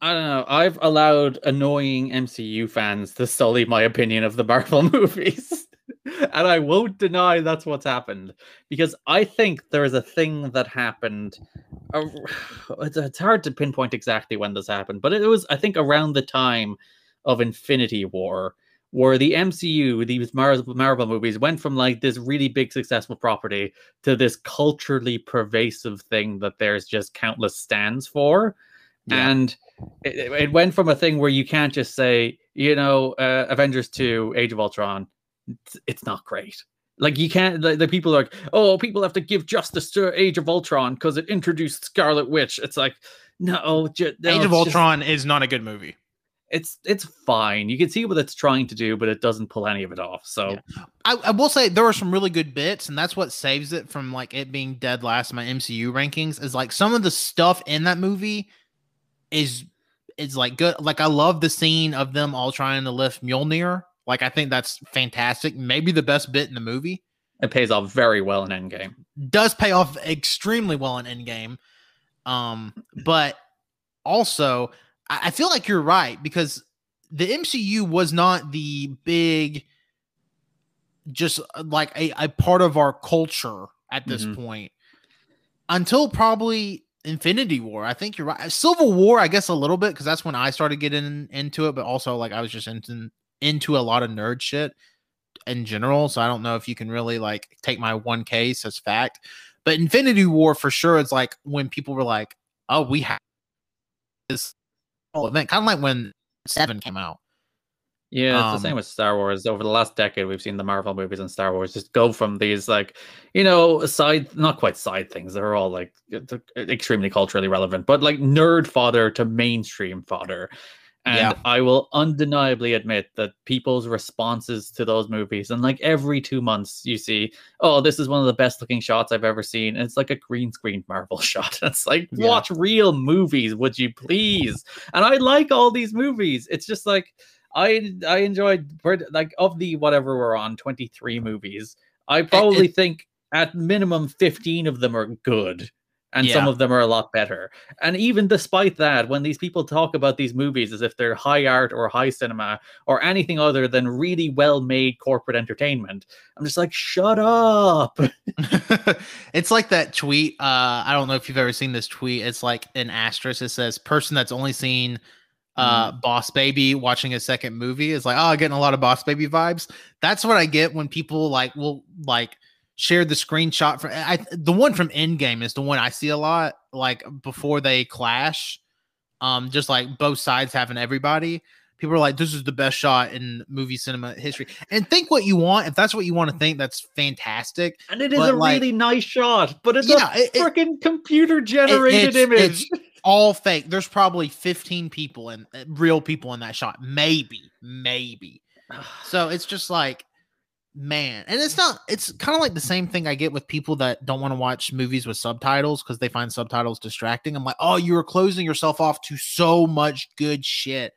I don't know. I've allowed annoying MCU fans to sully my opinion of the Marvel movies. and I won't deny that's what's happened because I think there is a thing that happened. uh, It's, it's hard to pinpoint exactly when this happened, but it was, I think, around the time of Infinity War, where the MCU, these Mar- Marvel movies, went from like this really big successful property to this culturally pervasive thing that there's just countless stands for. Yeah. And it, it- it went from a thing where you can't just say, you know, uh, Avengers 2, Age of Ultron, it's, it's not great. Like you can't. The, the people are like, oh, people have to give justice to Age of Ultron because it introduced Scarlet Witch. It's like, no, ju- no, Age of it's just- Ultron is not a good movie. it's it's fine. You can see what it's trying to do, but it doesn't pull any of it off. So Yeah. I, I will say there are some really good bits, and that's what saves it from like it being dead last in my MCU rankings. Is like some of the stuff in that movie is is like good. Like I love the scene of them all trying to lift Mjolnir. Like I think that's fantastic. Maybe the best bit in the movie. it pays off very well in Endgame. Does pay off extremely well in Endgame. Um, but also I, I feel like you're right because the MCU was not the big just uh, like a, a part of our culture at this Mhm. point until probably Infinity War. I think you're right. Civil War, I guess a little bit because that's when I started getting into it, but also like I was just into into a lot of nerd shit in general. So I don't know if you can really like take my one case as fact. But Infinity War for sure is like when people were like, "Oh, we have this whole event," kind of like when Seven came out. Yeah, it's Um, the same with Star Wars. Over the last decade, we've seen the Marvel movies and Star Wars just go from these like, you know, side not quite side things. They're all like extremely culturally relevant, but like nerd fodder to mainstream fodder. And Yeah. I will undeniably admit that people's responses to those movies, and like every two months, you see, oh, this is one of the best looking shots I've ever seen. And it's like a green screen Marvel shot. It's like, Yeah. watch real movies, would you please? And I like all these movies. It's just like, I I enjoyed like of the whatever we're on 23 movies. I probably think at minimum 15 of them are good and some of them are a lot better. And even despite that, when these people talk about these movies as if they're high art or high cinema or anything other than really well-made corporate entertainment, I'm just like shut up. it's like that tweet. Uh, I don't know if you've ever seen this tweet. It's like an asterisk. It says person that's only seen uh Boss Baby watching a second movie is like, oh, getting a lot of Boss Baby vibes. That's what I get when people like will like share the screenshot from I the one from Endgame is the one I see a lot, like before they clash. Um, just like both sides having everybody. People are like, this is the best shot in movie cinema history. And think what you want. If that's what you want to think, that's fantastic. And it is But, a like- really nice shot, but it's Yeah, a it- it- freaking computer generated it's- image. all fake. There's probably 15 people and real people in that shot. Maybe, maybe. So it's just like, man, and it's not. It's kind of like the same thing I get with people that don't want to watch movies with subtitles because they find subtitles distracting. I'm like, oh, you are closing yourself off to so much good shit.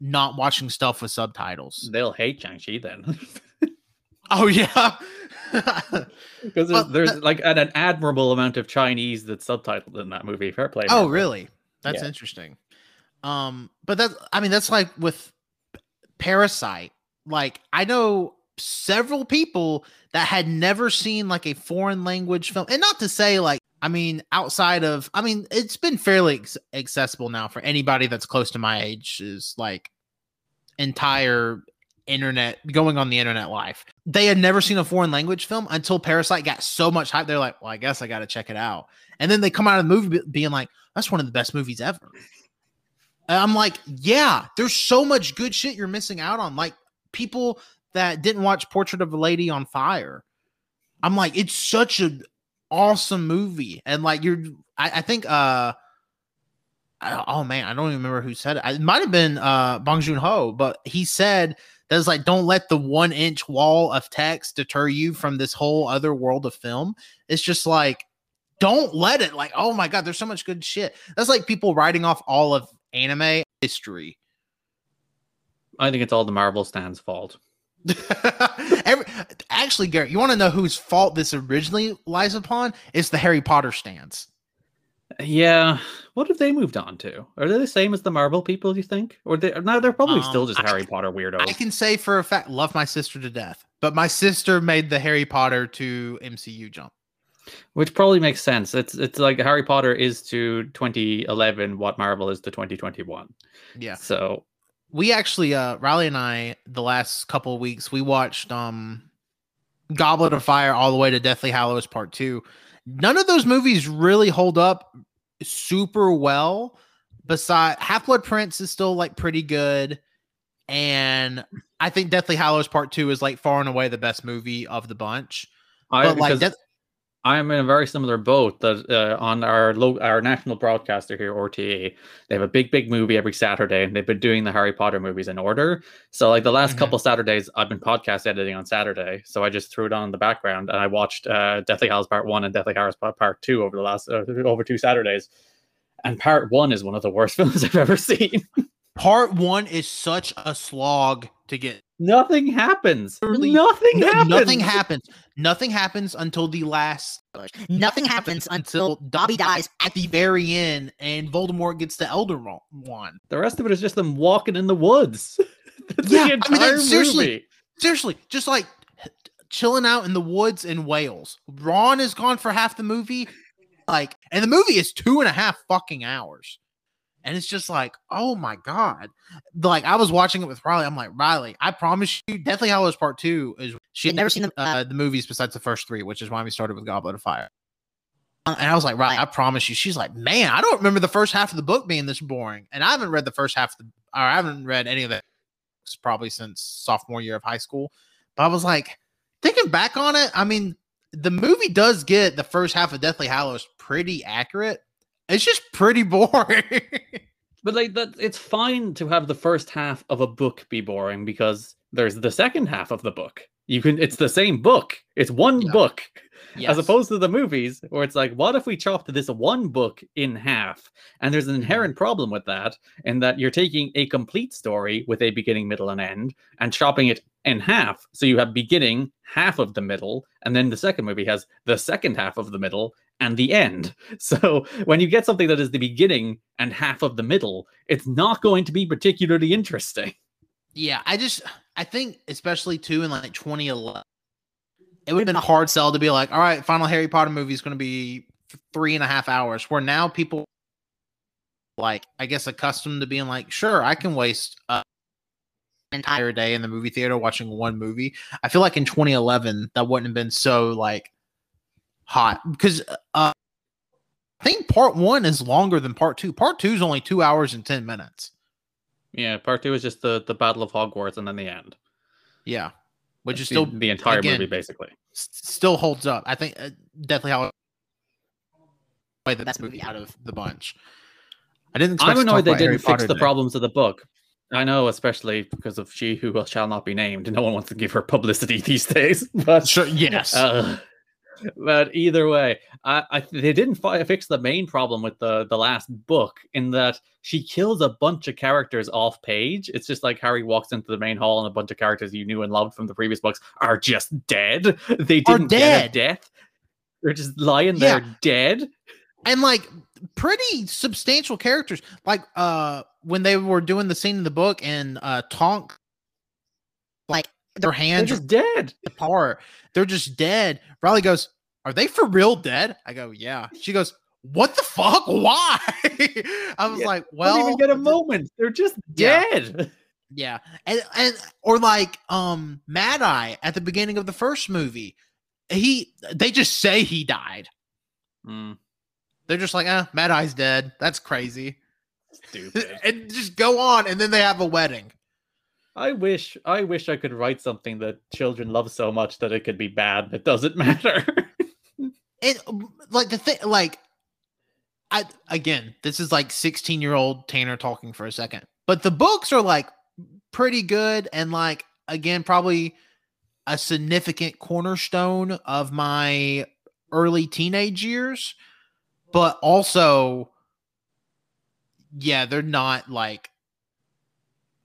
Not watching stuff with subtitles. They'll hate Shang-Chi then. Oh yeah. Because there's, that- like an, an admirable amount of Chinese that's subtitled in that movie. Fair play. Oh, really? That's Yeah. interesting. Um, but that's I mean, that's like with Parasite. Like, I know several people that had never seen like a foreign language film, and not to say like, I mean, outside of, I mean, it's been fairly ex- accessible now for anybody that's close to my age, is like entire internet going on the internet life. They had never seen a foreign language film until Parasite got so much hype. They're like, well, I guess I got to check it out. And then they come out of the movie be- being like, that's one of the best movies ever. And I'm like, yeah, there's so much good shit you're missing out on. Like people that didn't watch Portrait of a Lady on Fire. I'm like, it's such an awesome movie. And like you're I, I think uh I- oh man, I don't even remember who said it. It might have been uh Bong Joon Ho, but he said that's like don't let the one inch wall of text deter you from this whole other world of film. It's just like don't let it like oh my god, there's so much good shit. That's like people writing off all of anime history. I think it's all the Marvel stands' fault. Every, actually, Garrett, you want to know whose fault this originally lies upon? It's the Harry Potter stands. Yeah. What have they moved on to? Are they the same as the Marvel people? Do you think, or they? No, they're probably um, still just Harry I, Potter weirdos. I can say for a fact, love my sister to death, but my sister made the Harry Potter to MCU jump, which probably makes sense. It's it's like Harry Potter is to 2011 what Marvel is to 2021. Yeah. So we actually, uh, Riley and I, the last couple of weeks, we watched um, Goblet of Fire all the way to Deathly Hallows Part Two None of those movies really hold up super well. Beside Half Blood Prince is still like pretty good. And I think Deathly Hallows Part Two is like far and away the best movie of the bunch. I, but like Death- I am in a very similar boat that uh, on our lo- our national broadcaster here, RTE, they have a big, big movie every Saturday, and they've been doing the Harry Potter movies in order. So, like the last mm-hmm. couple Saturdays, I've been podcast editing on Saturday, so I just threw it on in the background, and I watched uh, Deathly Hallows Part One and Deathly Hallows Part Two over the last uh, over two Saturdays. And Part One is one of the worst films I've ever seen. Part One is such a slog to get Nothing happens. Really, nothing no, happens. Nothing happens. Nothing happens until the last. Nothing happens until Dobby dies at the very end, and Voldemort gets the Elder Wand. The rest of it is just them walking in the woods. That's yeah, the entire I mean, seriously, movie. seriously, just like chilling out in the woods in Wales. Ron is gone for half the movie. Like, and the movie is two and a half fucking hours. And it's just like, oh my God. Like I was watching it with Riley. I'm like, Riley, I promise you, Deathly Hallows Part Two is she had never seen the, uh, the movies besides the first three, which is why we started with Goblet of Fire. And I was like, Riley, I promise you. She's like, man, I don't remember the first half of the book being this boring. And I haven't read the first half of the or I haven't read any of it probably since sophomore year of high school. But I was like, thinking back on it, I mean, the movie does get the first half of Deathly Hallows pretty accurate it's just pretty boring. but like that, it's fine to have the first half of a book be boring because there's the second half of the book. You can. It's the same book. It's one yeah. book. Yes. As opposed to the movies, where it's like, what if we chopped this one book in half? And there's an inherent mm-hmm. problem with that, in that you're taking a complete story with a beginning, middle, and end, and chopping it in half. So you have beginning, half of the middle, and then the second movie has the second half of the middle, and the end. So when you get something that is the beginning and half of the middle, it's not going to be particularly interesting. Yeah, I just I think especially too in like 2011, it would have been a hard sell to be like, all right, final Harry Potter movie is going to be three and a half hours. Where now people like I guess accustomed to being like, sure, I can waste an entire day in the movie theater watching one movie. I feel like in 2011 that wouldn't have been so like hot because uh, I think part one is longer than part two. Part two is only two hours and ten minutes. Yeah, part two is just the the Battle of Hogwarts and then the end. Yeah, which That's is still the, the entire again, movie basically. S- still holds up. I think uh, definitely how play the best movie out of the bunch. I didn't. I'm annoyed they didn't Harry fix Potter the today. problems of the book. I know, especially because of she who shall not be named. No one wants to give her publicity these days. But sure, yes. Uh, but either way, I, I they didn't fi- fix the main problem with the the last book in that she kills a bunch of characters off page. It's just like Harry walks into the main hall and a bunch of characters you knew and loved from the previous books are just dead. They didn't get a death. They're just lying yeah. there dead. And like pretty substantial characters. Like uh when they were doing the scene in the book and uh Tonk like their hands are just dead apart. They're just dead. Riley goes, Are they for real dead? I go, Yeah. She goes, What the fuck? Why? I was yeah, like, Well, don't even get a moment. They're just dead. Yeah. yeah. And and or like um Mad Eye at the beginning of the first movie. He they just say he died. Mm. They're just like, eh, Mad Eye's dead. That's crazy. Stupid. and just go on, and then they have a wedding. I wish I wish I could write something that children love so much that it could be bad. It doesn't matter. it like the thing like I again, this is like 16 year old Tanner talking for a second. But the books are like pretty good and like again, probably a significant cornerstone of my early teenage years. But also, yeah, they're not like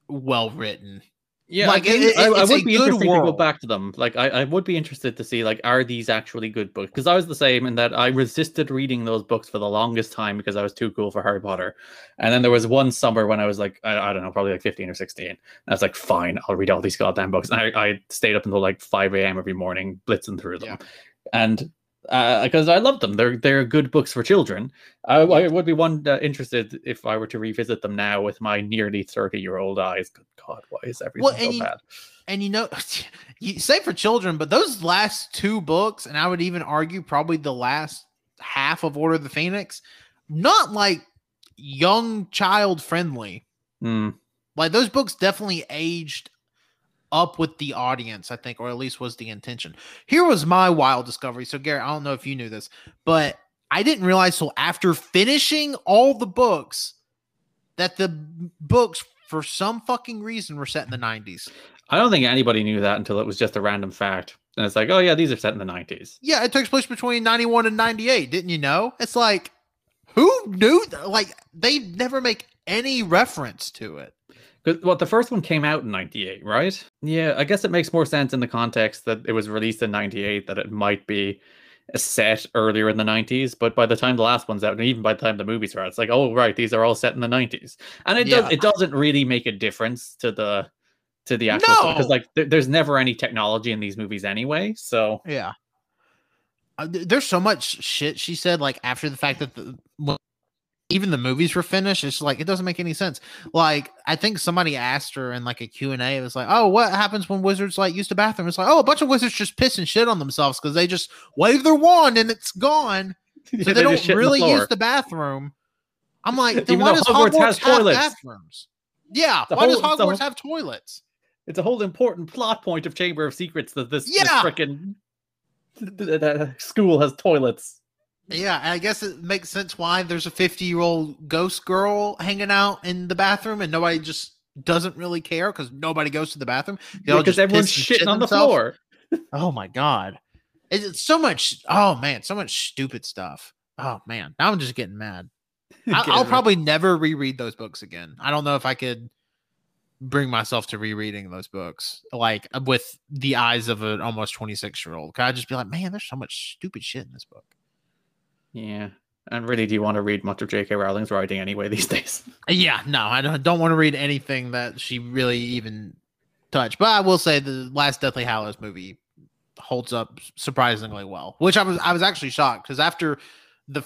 well written. Yeah, Like, like, it- it- I, I would be interested to go back to them. Like, I, I would be interested to see like, are these actually good books? Because I was the same in that I resisted reading those books for the longest time because I was too cool for Harry Potter. And then there was one summer when I was like, I, I don't know, probably like fifteen or sixteen. And I was like, fine, I'll read all these goddamn books. And I, I stayed up until like five a.m. every morning blitzing through them, and because I love them, they're they're good books for children. I, I would be one uh, interested if I were to revisit them now with my nearly thirty year old eyes. Good God, why is everything Well, so you- bad? and you know, you say for children, but those last two books, and I would even argue probably the last half of Order of the Phoenix, not like young child friendly. Hmm. Like those books definitely aged up with the audience, I think, or at least was the intention. Here was my wild discovery. So, Garrett, I don't know if you knew this, but I didn't realize till after finishing all the books that the books, for some fucking reason, were set in the 90s. I don't think anybody knew that until it was just a random fact. And it's like, oh yeah, these are set in the nineties. Yeah, it takes place between 91 and 98. Didn't you know? It's like, who knew? Th- like, they never make any reference to it. Because what the first one came out in '98, right? Yeah, I guess it makes more sense in the context that it was released in '98 that it might be set earlier in the 90s. But by the time the last one's out, and even by the time the movies are out, it's like, oh right, these are all set in the 90s, and it Yeah. does it doesn't really make a difference to the to the actual because like there, there's never any technology in these movies anyway. So Yeah. Uh, there's so much shit she said, like, after the fact that the. Even the movies were finished it's like it doesn't make any sense like i think somebody asked her in like a q&a it was like oh what happens when wizards like use the bathroom it's like oh a bunch of wizards just piss and shit on themselves because they just wave their wand and it's gone so Yeah, they, just don't in the really use the bathroom. I'm like, then why does Hogwarts Hogwarts, have toilets. bathrooms? Yeah, The why does whole- the Hogwarts whole- have toilets? It's a whole important plot point of Chamber of Secrets that this, Yeah. this freaking school has toilets. Yeah, I guess it makes sense why there's a 50 year old ghost girl hanging out in the bathroom and nobody just doesn't really care because nobody goes to the bathroom. Because just everyone's shitting shit on the floor. Oh my god, it's, so much. Oh man, so much stupid stuff. Oh man, now I'm just getting mad. I, I'll probably never reread those books again. I don't know if I could bring myself to rereading those books like with the eyes of an almost 26 year old. Could I just be like, man, there's so much stupid shit in this book. Yeah. And really, do you want to read much of J.K. Rowling's writing anyway these days? Yeah, no, I don't, don't want to read anything that she really even touched. But I will say the last Deathly Hallows movie holds up surprisingly well, which I was I was actually shocked because after the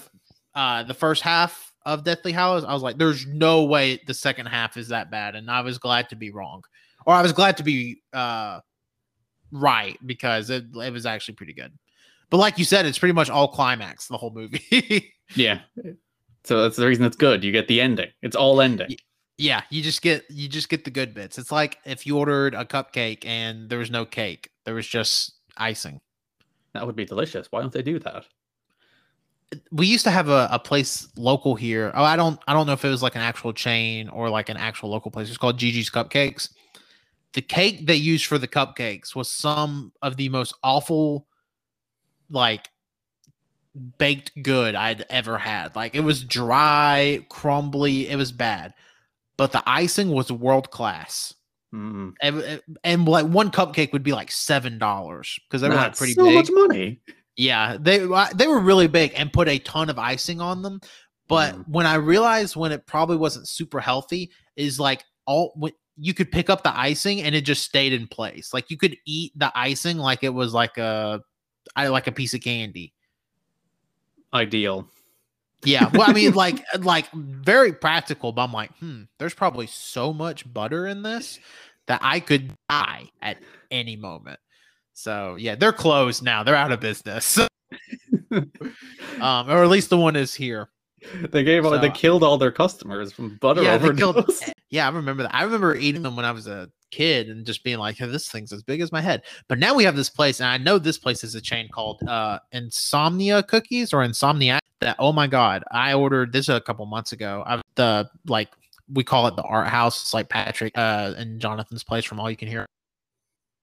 uh the first half of Deathly Hallows, I was like, there's no way the second half is that bad, and I was glad to be wrong, or I was glad to be uh right because it it was actually pretty good. But like you said, it's pretty much all climax the whole movie. Yeah. So that's the reason it's good. You get the ending. It's all ending. Yeah, you just get you just get the good bits. It's like if you ordered a cupcake and there was no cake, there was just icing. That would be delicious. Why don't they do that? We used to have a, a place local here. Oh, I don't I don't know if it was like an actual chain or like an actual local place. It's called Gigi's Cupcakes. The cake they used for the cupcakes was some of the most awful like baked good I'd ever had. Like it was dry, crumbly, it was bad. But the icing was world class. Mm. and, and- like one cupcake would be like seven dollars because they were like pretty so big. much money. Yeah, they uh, they were really big and put a ton of icing on them. But Mm. when I realized when it probably wasn't super healthy, is like all when you could pick up the icing and it just stayed in place. Like you could eat the icing like it was like a I like a piece of candy. Ideal. Yeah, well, I mean, like, like very practical. But I'm like, hmm, there's probably so much butter in this that I could die at any moment. So yeah, they're closed now. They're out of business. um, or at least the one is here. They gave all, they killed all their customers from butter Yeah, overdose. killed- Yeah, I remember that. I remember eating them when I was a kid and just being like, hey, this thing's as big as my head. But now we have this place, and I know this place is a chain called uh Insomnia Cookies or Insomnia. That oh my god, I ordered this a couple months ago. I've the like we call it the art house. It's like Patrick uh and Jonathan's place from All You Can Hear.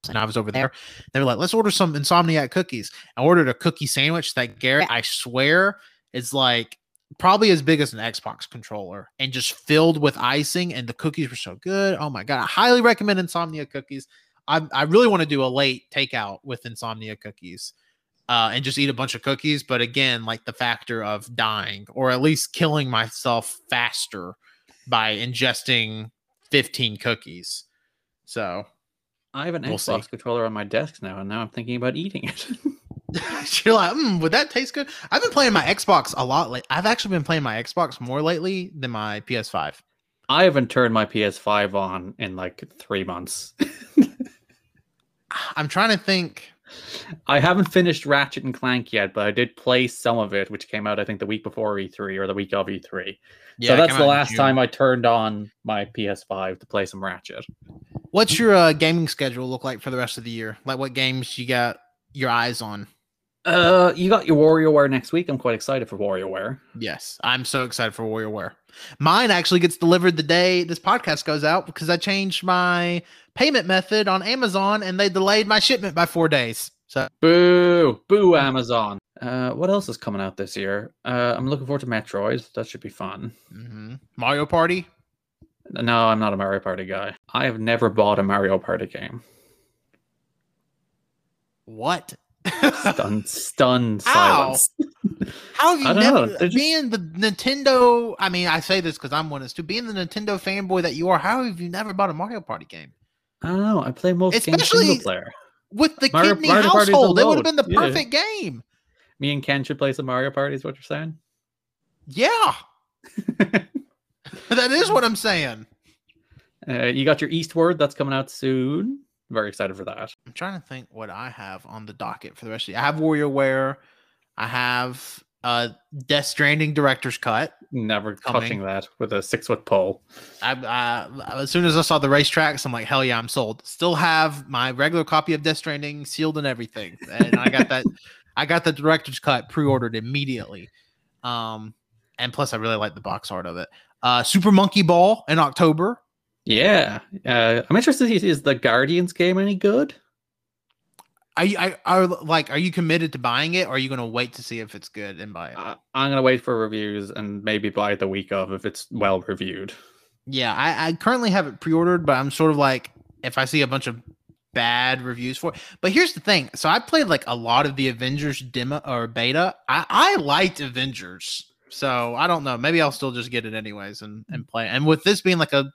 And I was over there. They were like, let's order some Insomniac cookies. I ordered a cookie sandwich that Garrett, I swear, is like probably as big as an Xbox controller and just filled with icing. And the cookies were so good. Oh my god! I highly recommend Insomnia cookies. I I really want to do a late takeout with Insomnia cookies. Uh, and just eat a bunch of cookies, but again, like the factor of dying or at least killing myself faster by ingesting 15 cookies. So I have an We'll Xbox see. controller on my desk now, and now I'm thinking about eating it. you're like, mm, would that taste good? I've been playing my Xbox a lot. Like, I've actually been playing my Xbox more lately than my PS5. I haven't turned my PS5 on in like three months. I'm trying to think. I haven't finished Ratchet and Clank yet, but I did play some of it, which came out I think the week before E3 or the week of E3. Yeah, so that's the last time I turned on my PS5 to play some Ratchet. What's your uh, gaming schedule look like for the rest of the year? Like, what games you got your eyes on? Uh, you got your WarioWare next week. I'm quite excited for WarioWare. Yes, I'm so excited for WarioWare. Mine actually gets delivered the day this podcast goes out because I changed my payment method on Amazon and they delayed my shipment by four days. So Boo, boo, Amazon. Uh, what else is coming out this year? Uh, I'm looking forward to Metroid. That should be fun. mhm. Mario Party. No, I'm not a Mario Party guy. I have never bought a Mario Party game. What? Stun, stun Ow. silence. How have you know, never just- being the Nintendo? I mean, I say this because I'm one of us too. Being the Nintendo fanboy that you are, how have you never bought a Mario Party game I don't know. I play most games Especially- single player. with the Mario- Kidney Mario household? It would have been the yeah. perfect game. Me and Ken should play some Mario Party. Is what you're saying? Yeah, that is what I'm saying. Uh, you got your Eastward that's coming out soon. Very excited for that. I'm trying to think what I have on the docket for the rest of the I have WarioWare. I have uh Death Stranding director's cut. Never Coming. touching that with a six foot pole. I, I as soon as I saw the racetracks, I'm like, hell yeah, I'm sold. Still have my regular copy of Death Stranding sealed and everything, and I got that. I got the director's cut pre-ordered immediately. Um, and plus, I really like the box art of it. Uh, Super Monkey Ball in October. Yeah, uh, I'm interested. to see Is the Guardians game any good? Are you I, are like are you committed to buying it, or are you gonna wait to see if it's good and buy it? Uh, I'm gonna wait for reviews and maybe buy it the week of if it's well reviewed. Yeah, I, I currently have it pre-ordered, but I'm sort of like if I see a bunch of bad reviews for it. But here's the thing. So I played like a lot of the Avengers demo or beta. I, I liked Avengers. So I don't know. Maybe I'll still just get it anyways and, and play. And with this being like a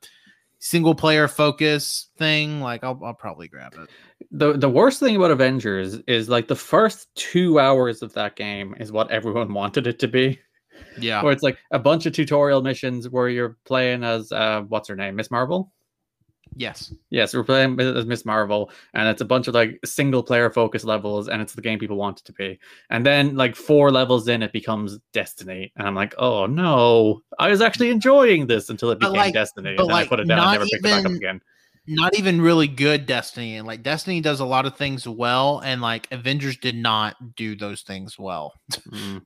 single player focus thing, like I'll I'll probably grab it. the The worst thing about Avengers is like the first two hours of that game is what everyone wanted it to be. Yeah. Where it's like a bunch of tutorial missions where you're playing as uh, what's her name, Ms. Marvel. Yes. Yes, we're playing as Ms. Marvel, and it's a bunch of like single player focus levels, and it's the game people want it to be. And then, like four levels in, it becomes Destiny, and I'm like, oh no, I was actually enjoying this until it became like- Destiny, and then I put it down, and never picked it back up even- again. Not even really good Destiny. And like Destiny does a lot of things well, and like Avengers did not do those things well. Mm.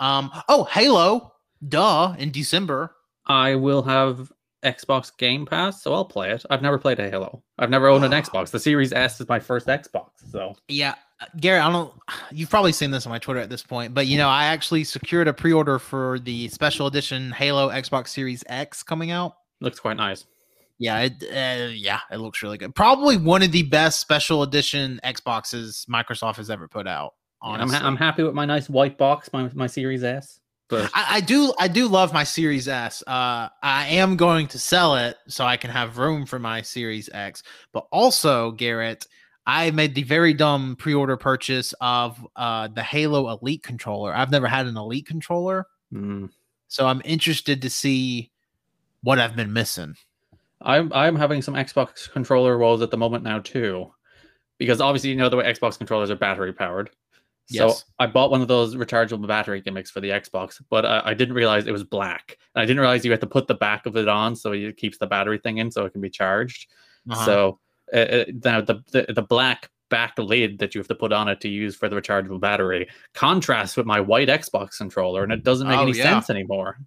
Um. Oh, Halo. Duh. In December. I will have Xbox Game Pass, so I'll play it. I've never played a Halo. I've never owned an Ah. Xbox. The Series S is my first Xbox, so Yeah, uh, Gary. I don't. You've probably seen this on my Twitter at this point, but you know, I actually secured a pre-order for the special edition Halo Xbox Series X coming out. looks quite nice. Yeah, it, uh, yeah, it looks really good. Probably one of the best special edition Xboxes Microsoft has ever put out. I'm, Honestly, ha- I'm happy with my nice white box, my my Series S. But I, I do I do love my Series S. Uh, I am going to sell it so I can have room for my Series X. But also, Garrett, I made the very dumb pre-order purchase of uh, the Halo Elite controller. I've never had an Elite controller, mm, so I'm interested to see what I've been missing. I'm I'm having some Xbox controller woes at the moment now too, because obviously you know the way Xbox controllers are battery powered. So I bought one of those rechargeable battery gimmicks for the Xbox, but I, I didn't realize it was black, and I didn't realize you had to put the back of it on so it keeps the battery thing in so it can be charged. Uh-huh. So uh, uh, now the, the the black back lid that you have to put on it to use for the rechargeable battery contrasts with my white Xbox controller, and it doesn't make Oh, any yeah. sense anymore.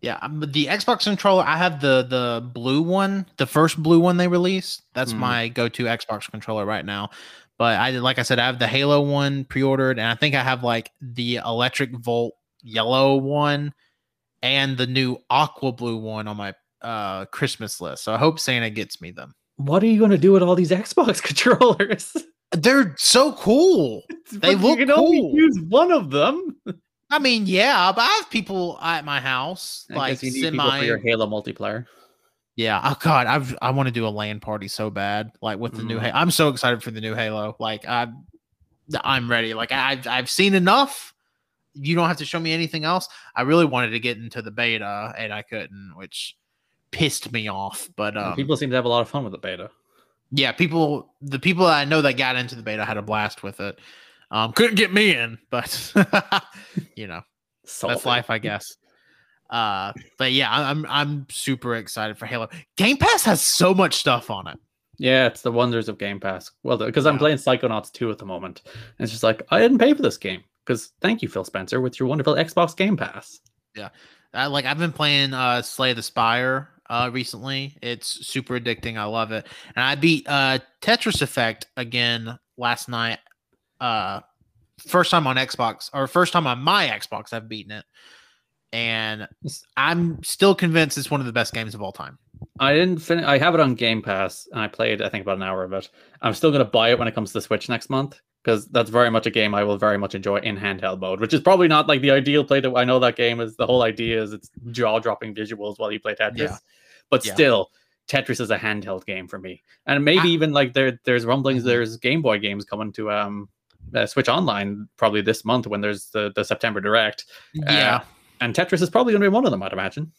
Yeah, um, the Xbox controller, I have the the blue one, the first blue one they released. That's Mm. my go-to Xbox controller right now. But I like I said, I have the Halo one pre-ordered, and I think I have like the Electric Volt yellow one and the new aqua blue one on my uh Christmas list. So I hope Santa gets me them. What are you going to do with all these Xbox controllers? They're so cool. They But look you can only use one of them. I mean, yeah, but I have people at my house I like guess you need semi. people for your Halo multiplayer. Yeah. Oh God, I've I want to do a LAN party so bad. Like with the new Mm. Halo. I'm so excited for the new Halo. Like I, I'm ready. Like I've I've seen enough. You don't have to show me anything else. I really wanted to get into the beta and I couldn't, which pissed me off. But um, people seem to have a lot of fun with the beta. yeah, people the people that I know that got into the beta had a blast with it. Um, couldn't get me in, but you know. That's life, I guess. Uh, but yeah, I'm I'm super excited for Halo. Game Pass has so much stuff on it. Yeah, it's the wonders of Game Pass. Well, because I'm Yeah. playing Psychonauts 2 at the moment. And it's just like, I didn't pay for this game. Because thank you, Phil Spencer, with your wonderful Xbox Game Pass. I, like I've been playing uh Slay the Spire uh recently. It's super addicting. I love it. And I beat uh Tetris Effect again last night. Uh first time on Xbox or first time on my Xbox I've beaten it. And I'm still convinced it's one of the best games of all time. I didn't finish. I have it on Game Pass, and I played, I think, about an hour of it. I'm still going to buy it when it comes to Switch next month because that's very much a game I will very much enjoy in handheld mode, which is probably not like the ideal play. That I know that game is the whole idea is it's jaw dropping visuals while you play Tetris, Yeah. but Yeah. still, Tetris is a handheld game for me. And maybe I- even like there, there's rumblings. Mhm. There's Game Boy games coming to um uh, Switch Online probably this month when there's the the September Direct. Yeah. And Tetris is probably going to be one of them. I'd imagine.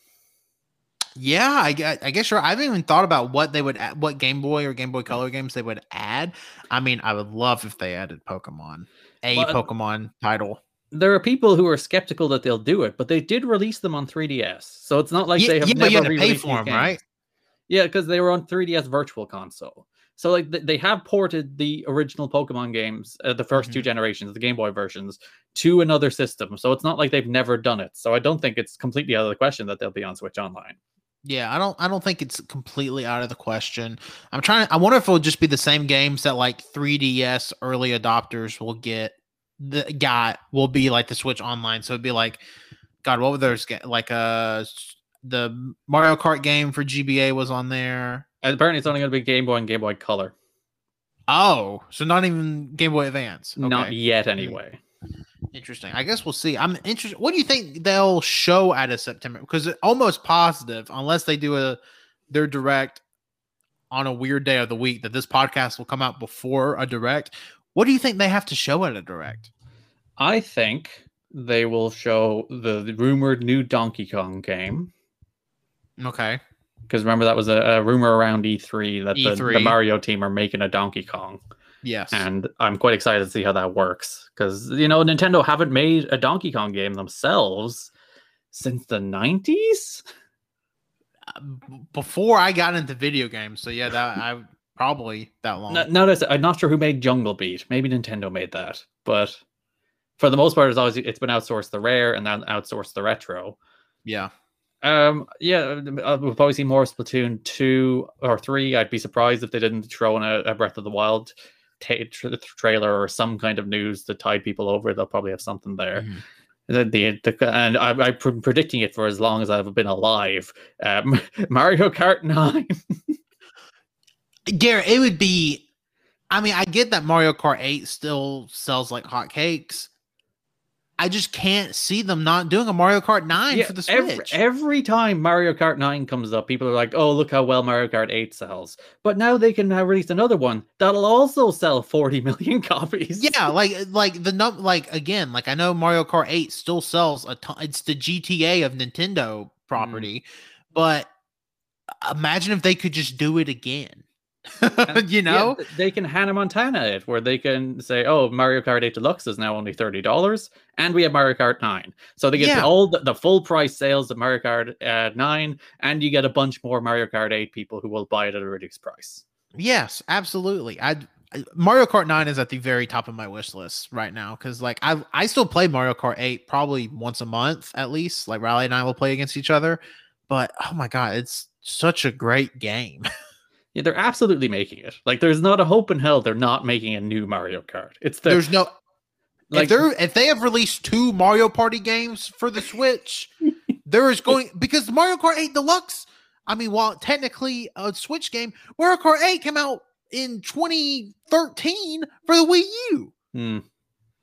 Yeah, I, I guess you're. I haven't even thought about what they would, add, what Game Boy or Game Boy Color games they would add. I mean, I would love if they added Pokemon, a Well, uh, Pokemon title. there are people who are skeptical that they'll do it, but they did release them on 3DS, so it's not like yeah, they have yeah, never but you had to pay for them, games. right? Yeah, because they were on 3DS Virtual Console. So like th- they have ported the original Pokemon games, uh, the 1st two Mhm. generations, the Game Boy versions, to another system. So it's not like they've never done it. So I don't think it's completely out of the question that they'll be on Switch Online. Yeah, I don't. I don't think it's completely out of the question. I'm trying. I wonder if it'll just be the same games that like 3DS early adopters will get. The got will be like the Switch Online. So it'd be like, God, what were those? Like uh, the Mario Kart game for GBA was on there. Apparently, it's only going to be Game Boy and Game Boy Color. Oh, so not even Game Boy Advance. Not yet, anyway. Interesting. I guess we'll see. I'm interested. What do you think they'll show out of September? Because it's almost positive, unless they do a their direct on a weird day of the week, that this podcast will come out before a direct. What do you think they have to show at a direct? I think they will show the, the rumored new Donkey Kong game. Okay. Because remember, that was a, a rumor around E3 that the, the Mario team are making a Donkey Kong. Yes. and I'm quite excited to see how that works because you know Nintendo haven't made a Donkey Kong game themselves since the 90s. Uh, before I got into video games, so yeah, that I probably that long. N- Now I'm not sure who made Jungle Beat, maybe Nintendo made that, but for the most part, it's always it's been outsourced the rare and then outsourced the retro. yeah. Um, yeah, uh, we'll probably see more Splatoon two or three. I'd be surprised if they didn't throw in a, a Breath of the Wild tra- trailer or some kind of news to tide people over. They'll probably have something there. Mhm. The, the, the and I, I've been predicting it for as long as I've been alive. Um, Mario Kart Nine. Garrett, it would be. I mean, I get that Mario Kart 8 still sells like hotcakes. I just can't see them not doing a Mario Kart 9 Yeah, for the every, Switch. every time Mario Kart 9 comes up, people are like, oh, look how well Mario Kart 8 sells. But now they can now release another one that'll also sell 40 million copies. yeah, like like the num like again, like I know Mario Kart 8 still sells a ton. It's the GTA of Nintendo mm. property, but imagine if they could just do it again. You know? th- they can Hannah Montana it, where they can say, oh, Mario Kart 8 Deluxe is now only $30, and we have Mario Kart 9. So they get Yeah. all the, the full price sales of Mario Kart uh, 9, and you get a bunch more Mario Kart 8 people who will buy it at a reduced price. Yes, absolutely. I Mario Kart 9 is at the very top of my wish list right now cuz like I I still play Mario Kart 8 probably once a month at least. Like Riley and I will play against each other, but oh my god, it's such a great game. Yeah, they're absolutely making it. Like, there's not a hope in hell they're not making a new Mario Kart. It's the There's no Like, if they're if they have released two Mario Party games for the Switch, there is going because Mario Kart 8 Deluxe. I mean, while technically a Switch game, Mario Kart 8 came out in 2013 for the Wii U. Hmm.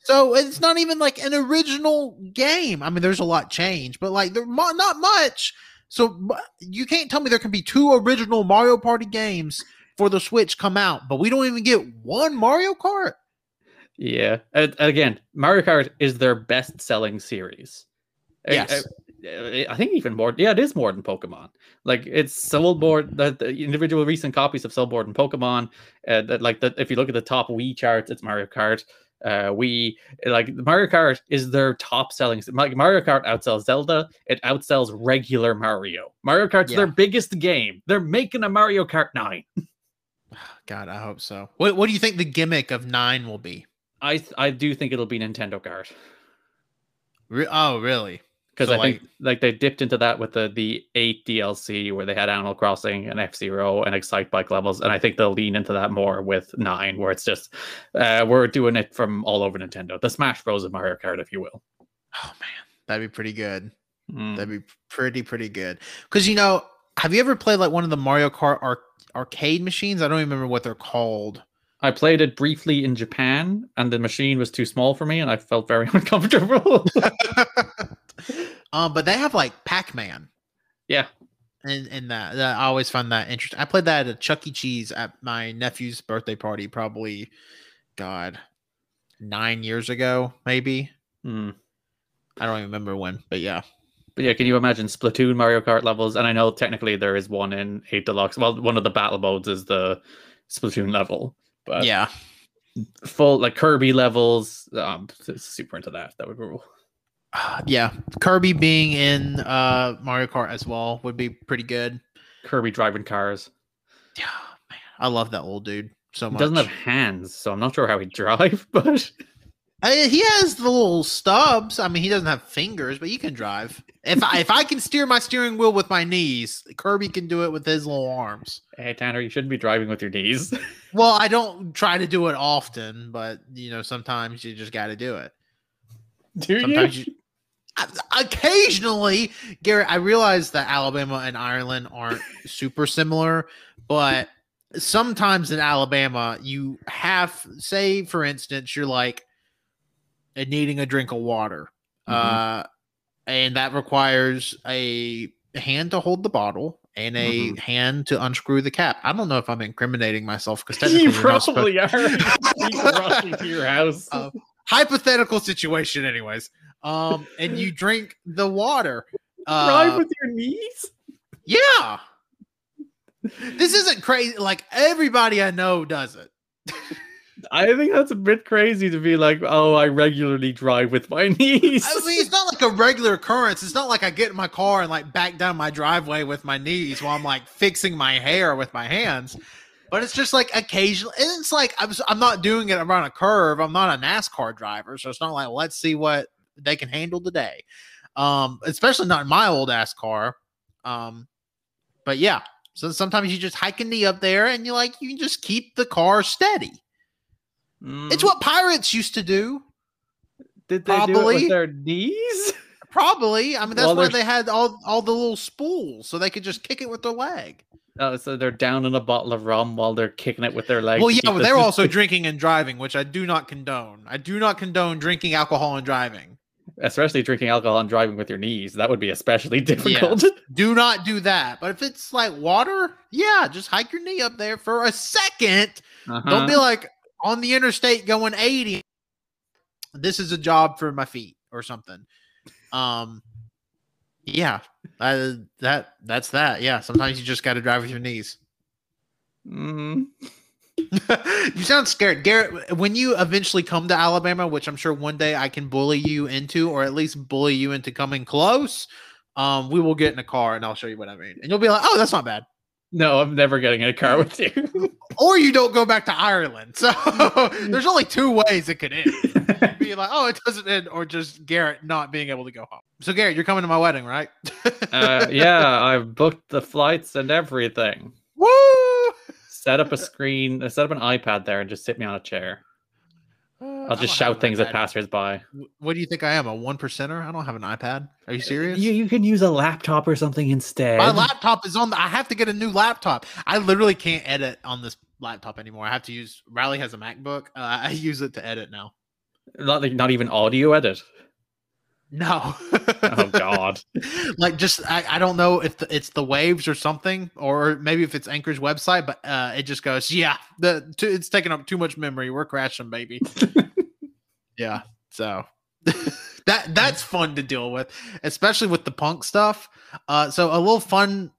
So it's not even like an original game. I mean, there's a lot change, but like there not much. So you can't tell me there can be two original Mario Party games for the Switch come out, but we don't even get one Mario Kart. Yeah. Again, Mario Kart is their best-selling series. Yes. I, I, think even more. Yeah, it is more than Pokemon. Like it's sold more. The, the individual recent copies of sold more than Pokemon. Uh, that like that. If you look at the top Wii charts, it's Mario Kart uh we like mario kart is their top selling like mario kart outsells zelda it outsells regular mario. Mario kart's yeah. their biggest game. They're making a mario kart 9 god i hope so. What, what do you think the gimmick of 9 will be? I i do think it'll be nintendo kart. Re- oh really because so I like, think like they dipped into that with the the eight DLC where they had Animal Crossing and F Zero and Excitebike levels, and I think they'll lean into that more with nine, where it's just uh, we're doing it from all over Nintendo, the Smash Bros of Mario Kart, if you will. Oh man, that'd be pretty good. Mm. That'd be pretty pretty good. Because you know, have you ever played like one of the Mario Kart ar- arcade machines? I don't remember what they're called. I played it briefly in Japan, and the machine was too small for me, and I felt very uncomfortable. um, but they have like Pac Man. Yeah. And and that, that, I always find that interesting. I played that at a Chuck E. Cheese at my nephew's birthday party, probably, God, nine years ago, maybe. Mm. I don't even remember when, but yeah. But yeah, can you imagine Splatoon Mario Kart levels? And I know technically there is one in Eight Deluxe. Well, one of the battle modes is the Splatoon level. But yeah, full like Kirby levels. Um, super into that. That would be cool. Yeah, Kirby being in uh Mario Kart as well would be pretty good. Kirby driving cars. Yeah, man, I love that old dude so much. He doesn't have hands, so I'm not sure how he drive, but I, he has the little stubs. I mean, he doesn't have fingers, but he can drive. If I, if I can steer my steering wheel with my knees, Kirby can do it with his little arms. Hey Tanner, you shouldn't be driving with your knees. well, I don't try to do it often, but you know, sometimes you just got to do it. Do sometimes you? you occasionally, Garrett, I realize that Alabama and Ireland aren't super similar, but sometimes in Alabama, you have, say, for instance, you're like needing a drink of water, mm-hmm. uh, and that requires a hand to hold the bottle and a mm-hmm. hand to unscrew the cap. I don't know if I'm incriminating myself because technically you probably are. rushing to your house. Uh, hypothetical situation, anyways um, and you drink the water. Uh, Drive with your knees. Yeah. This isn't crazy. Like everybody I know does it. I think that's a bit crazy to be like, oh, I regularly drive with my knees. I mean, it's not like a regular occurrence. It's not like I get in my car and like back down my driveway with my knees while I'm like fixing my hair with my hands. But it's just like occasionally, and it's like I'm, I'm not doing it around a curve. I'm not a NASCAR driver, so it's not like let's see what they can handle the day. Um, especially not in my old ass car. Um, but yeah, so sometimes you just hike a knee up there and you like you can just keep the car steady. Mm. It's what pirates used to do. Did they Probably. do it with their knees? Probably. I mean, that's well, why they had all all the little spools so they could just kick it with their leg. Oh, so they're down in a bottle of rum while they're kicking it with their leg. Well, yeah, but they're also drinking and driving, which I do not condone. I do not condone drinking alcohol and driving especially drinking alcohol and driving with your knees. That would be especially difficult. Yeah. do not do that. But if it's like water, yeah, just hike your knee up there for a 2nd uh-huh. Don't be like on the interstate going 80. This is a job for my feet or something. Um, yeah, uh, that that's that. Yeah, sometimes you just got to drive with your knees. Mm-hmm. you sound scared, Garrett. When you eventually come to Alabama, which I'm sure one day I can bully you into, or at least bully you into coming close, um, we will get in a car and I'll show you what I mean, and you'll be like, "Oh, that's not bad." No, I'm never getting in a car with you. or you don't go back to Ireland. So there's only two ways it could end. Be like, oh, it doesn't end, or just Garrett not being able to go home. So Garrett, you're coming to my wedding, right? uh, yeah, I've booked the flights and everything. Woo! Set up a screen, uh, set up an iPad there, and just sit me on a chair. Uh, I'll just shout things at passersby. What do you think I am? A one percenter? I don't have an iPad. Are you serious? You, you can use a laptop or something instead. My laptop is on. The, I have to get a new laptop. I literally can't edit on this laptop anymore. I have to use. Riley has a MacBook. Uh, I use it to edit now. Not like not even audio edit. No. oh God. like just I, I don't know if the, it's the waves or something, or maybe if it's Anchor's website, but uh, it just goes, yeah, the it's taking up too much memory. We're crashing, baby. yeah. So that that's fun to deal with, especially with the punk stuff. Uh, so a little fun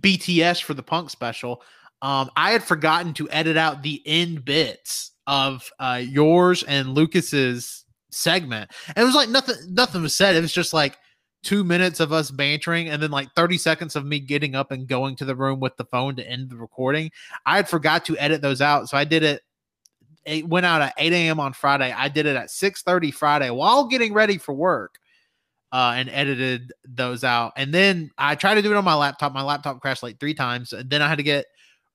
BTS for the punk special. Um, I had forgotten to edit out the end bits of uh, yours and Lucas's segment. And it was like nothing nothing was said. It was just like two minutes of us bantering and then like 30 seconds of me getting up and going to the room with the phone to end the recording. I had forgot to edit those out. So I did it. It went out at 8 a.m. on Friday. I did it at 6 30 Friday while getting ready for work. Uh, and edited those out. And then I tried to do it on my laptop. My laptop crashed like three times. And then I had to get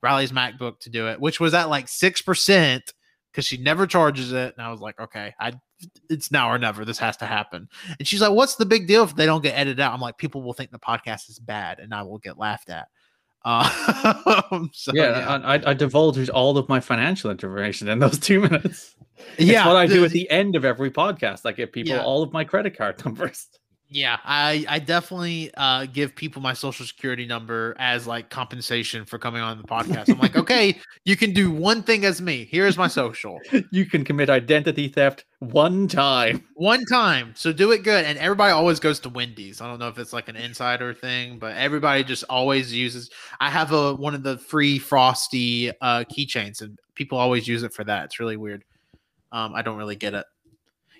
Riley's MacBook to do it, which was at like 6% because she never charges it. And I was like, okay, I it's now or never. This has to happen. And she's like, what's the big deal if they don't get edited out? I'm like, people will think the podcast is bad and I will get laughed at. Uh, so, yeah, yeah. I, I divulged all of my financial information in those two minutes. Yeah, it's what I do at the end of every podcast. I give people yeah. all of my credit card numbers. Yeah, I I definitely uh, give people my social security number as like compensation for coming on the podcast. I'm like, okay, you can do one thing as me. Here's my social. You can commit identity theft one time. One time. So do it good. And everybody always goes to Wendy's. I don't know if it's like an insider thing, but everybody just always uses. I have a one of the free frosty uh, keychains, and people always use it for that. It's really weird. Um, I don't really get it.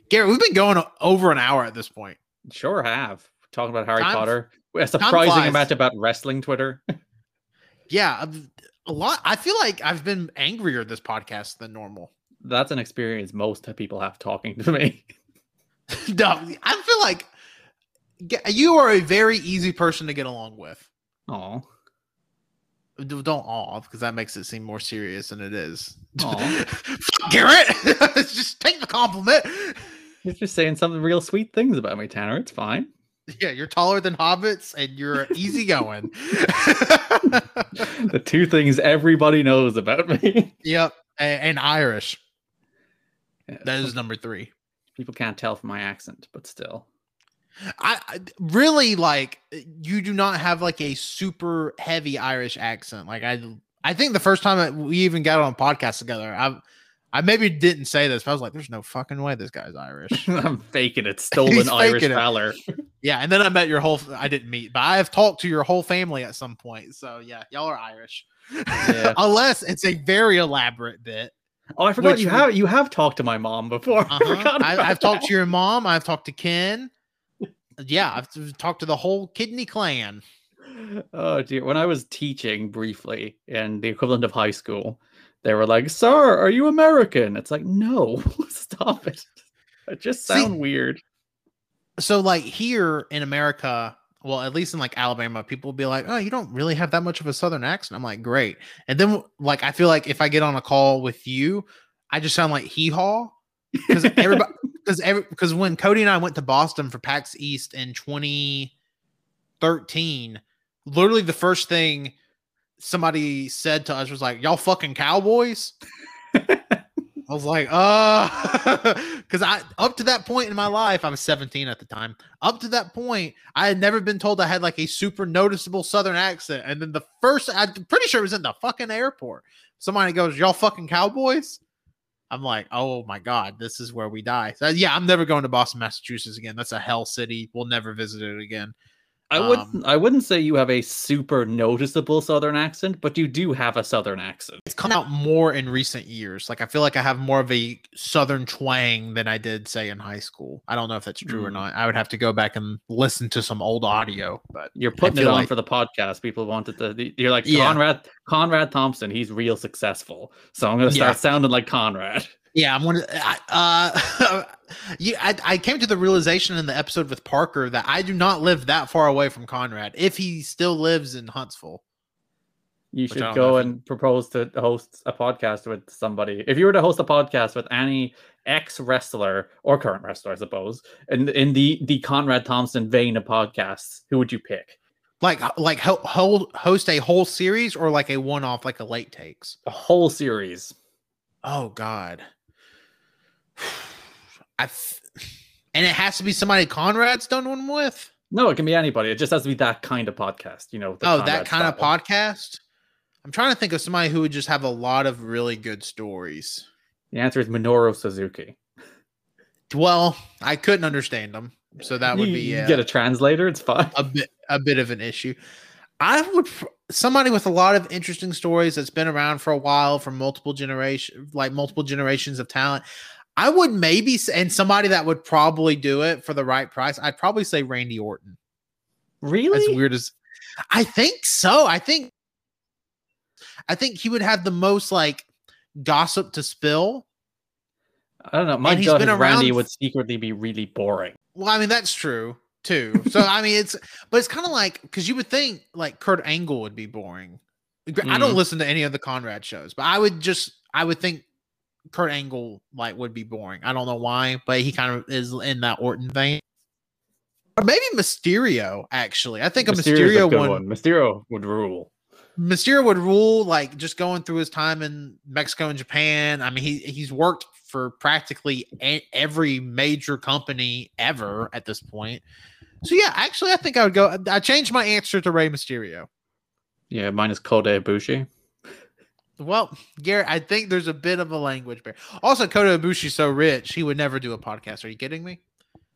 Garrett, we've been going over an hour at this point. Sure have. Talking about Harry time, Potter. A surprising amount about wrestling Twitter. yeah, a lot. I feel like I've been angrier this podcast than normal. That's an experience most people have talking to me. no, I feel like you are a very easy person to get along with. Oh. Don't awe because that makes it seem more serious than it is. Garrett, just take the compliment. You're just saying something real sweet things about me, Tanner. It's fine. Yeah, you're taller than hobbits and you're easygoing. the two things everybody knows about me. Yep. And, and Irish. Yeah. That is number three. People can't tell from my accent, but still. I, I, really like you do not have like a super heavy Irish accent. Like I I think the first time we even got on a podcast together, I I maybe didn't say this, but I was like, "There's no fucking way this guy's Irish." I'm faking it, stolen Irish it. valor. yeah, and then I met your whole. I didn't meet, but I have talked to your whole family at some point. So yeah, y'all are Irish, yeah. unless it's a very elaborate bit. Oh, I forgot you have you have talked to my mom before. Uh-huh. I have talked to your mom. I've talked to Ken. Yeah, I've talked to the whole Kidney clan. Oh dear! When I was teaching briefly in the equivalent of high school, they were like, "Sir, are you American?" It's like, no, stop it. It just sound See, weird. So, like here in America, well, at least in like Alabama, people will be like, "Oh, you don't really have that much of a Southern accent." I'm like, "Great." And then, like, I feel like if I get on a call with you, I just sound like hee haw because everybody, because every, because when Cody and I went to Boston for PAX East in 2013, literally the first thing somebody said to us was like, "Y'all fucking cowboys." I was like, uh, because I up to that point in my life, I was 17 at the time. Up to that point, I had never been told I had like a super noticeable Southern accent. And then the first, I'm pretty sure it was in the fucking airport. Somebody goes, "Y'all fucking cowboys." I'm like, oh my god, this is where we die. So yeah, I'm never going to Boston, Massachusetts again. That's a hell city. We'll never visit it again. I wouldn't. Um, I wouldn't say you have a super noticeable Southern accent, but you do have a Southern accent. It's come out more in recent years. Like I feel like I have more of a Southern twang than I did, say, in high school. I don't know if that's true mm. or not. I would have to go back and listen to some old audio. But you're putting it on like... for the podcast. People wanted to. You're like yeah. Conrad. Conrad Thompson. He's real successful. So I'm gonna start yeah. sounding like Conrad. Yeah, I'm one. Uh, yeah, I, I came to the realization in the episode with Parker that I do not live that far away from Conrad. If he still lives in Huntsville, You should go and you... propose to host a podcast with somebody. If you were to host a podcast with any ex wrestler or current wrestler, I suppose, in in the the Conrad Thompson vein of podcasts, who would you pick? Like like ho- host a whole series or like a one off, like a late takes. A whole series. Oh God. I and it has to be somebody Conrad's done one with. No, it can be anybody. It just has to be that kind of podcast. You know. oh, Conrad that kind of podcast. I'm trying to think of somebody who would just have a lot of really good stories. The answer is Minoru Suzuki. Well, I couldn't understand them, so that would you, be you uh, get a translator. It's fine. A bit, a bit of an issue. I would somebody with a lot of interesting stories that's been around for a while from multiple generation, like multiple generations of talent. I would maybe and somebody that would probably do it for the right price. I'd probably say Randy Orton. Really? As weird as I think so. I think I think he would have the most like gossip to spill. I don't know. My gut is Randy would secretly be really boring. Well, I mean that's true too. So I mean it's but it's kind of like because you would think like Kurt Angle would be boring. Mm. I don't mm. listen to any of the Conrad shows, but I would just I would think Kurt Angle like would be boring. I don't know why, but he kind of is in that Orton vein. Or maybe Mysterio, actually. I think Mysterio's a Mysterio a one, one. Mysterio would rule. Mysterio would rule, like just going through his time in Mexico and Japan. I mean, he he's worked for practically a- every major company ever at this point. So yeah, actually, I think I would go. I changed my answer to Rey Mysterio. Yeah, mine is Kota Ibushi. Well, Garrett, I think there's a bit of a language barrier. Also, Kota Ibushi's so rich, he would never do a podcast. Are you kidding me?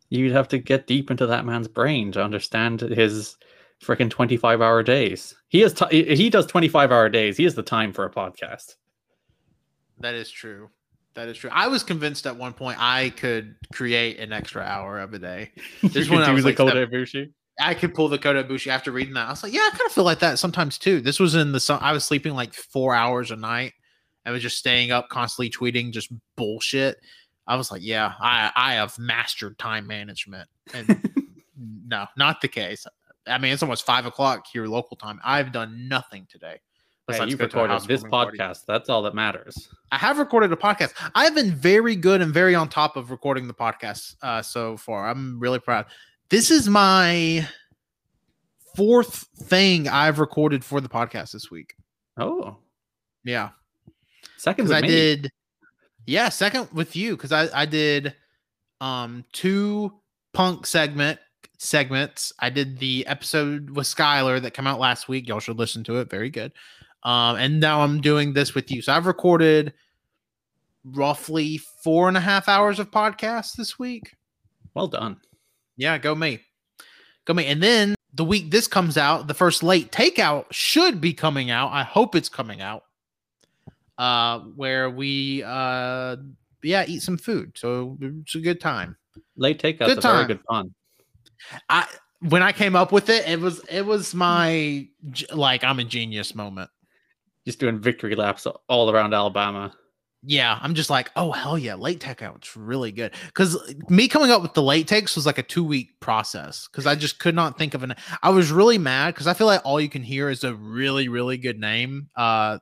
You'd have to get deep into that man's brain to understand his freaking 25 hour days. He has t- he does 25 hour days. He has the time for a podcast. That is true. That is true. I was convinced at one point I could create an extra hour of a day. This one I was like, Kota Ibushi. I could pull the Kota Ibushi after reading that. I was like, yeah, I kind of feel like that sometimes too. This was in the sun. I was sleeping like four hours a night. I was just staying up, constantly tweeting just bullshit. I was like, yeah, I I have mastered time management, and no, not the case. I mean, it's almost five o'clock here local time. I've done nothing today. Hey, you've recorded this podcast. Party. That's all that matters. I have recorded a podcast. I've been very good and very on top of recording the podcast uh, so far. I'm really proud. This is my fourth thing I've recorded for the podcast this week. Oh, yeah. Second, I me. did. Yeah, second with you because I I did um two punk segment segments. I did the episode with Skylar that came out last week. Y'all should listen to it. Very good. Um, and now I'm doing this with you. So I've recorded roughly four and a half hours of podcast this week. Well done. Yeah, go me. Go me. And then the week this comes out, the first late takeout should be coming out. I hope it's coming out. Uh where we uh yeah, eat some food. So it's a good time. Late takeout good time. very good fun. I when I came up with it, it was it was my like I'm a genius moment. Just doing victory laps all around Alabama yeah, I'm just like, oh hell yeah, late takeout. It's really good. Cause me coming up with the late takes was like a two week process. Cause I just could not think of an I was really mad because I feel like all you can hear is a really, really good name uh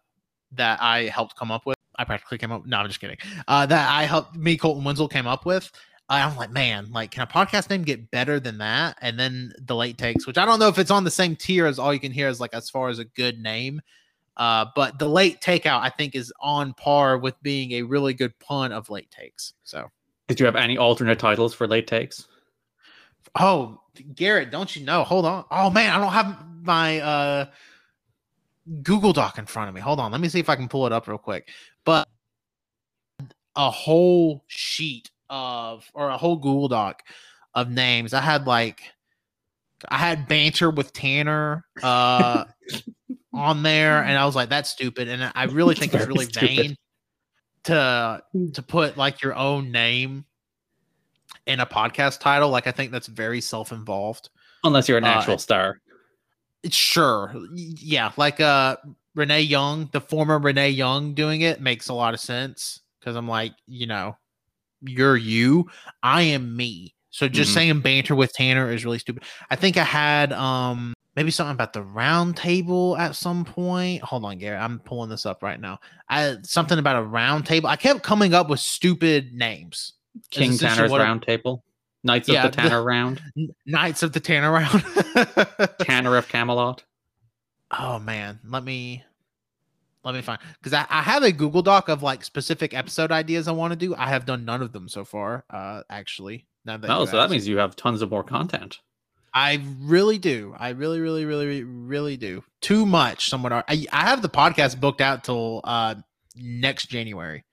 that I helped come up with. I practically came up. No, I'm just kidding. Uh that I helped me, Colton Winslow came up with. I'm like, man, like, can a podcast name get better than that? And then the late takes, which I don't know if it's on the same tier as all you can hear is like as far as a good name. Uh, but the late takeout, I think, is on par with being a really good pun of late takes. So, did you have any alternate titles for late takes? Oh, Garrett, don't you know? Hold on. Oh man, I don't have my uh, Google Doc in front of me. Hold on, let me see if I can pull it up real quick. But a whole sheet of, or a whole Google Doc of names. I had like, I had banter with Tanner. Uh, on there, and I was like, "That's stupid." And I really think it's really stupid. vain to to put like your own name in a podcast title. Like, I think that's very self involved. Unless you're an actual uh, star. Sure, yeah, like uh Renee Young, the former Renee Young, doing it makes a lot of sense because I'm like, you know, you're you, I am me. So just mm-hmm. saying banter with Tanner is really stupid. I think I had um maybe something about the round table at some point. Hold on, Garrett. I'm pulling this up right now. I something about a round table. I kept coming up with stupid names. King Tanner's round table. Knights yeah, of the Tanner the, round. Knights of the Tanner round. Tanner of Camelot. Oh man, let me let me find because I, I have a Google Doc of like specific episode ideas I want to do. I have done none of them so far, uh, actually. Now that oh, so that means you have tons of more content. I really do. I really, really, really, really do. Too much. Somewhat. I, I have the podcast booked out till uh next January.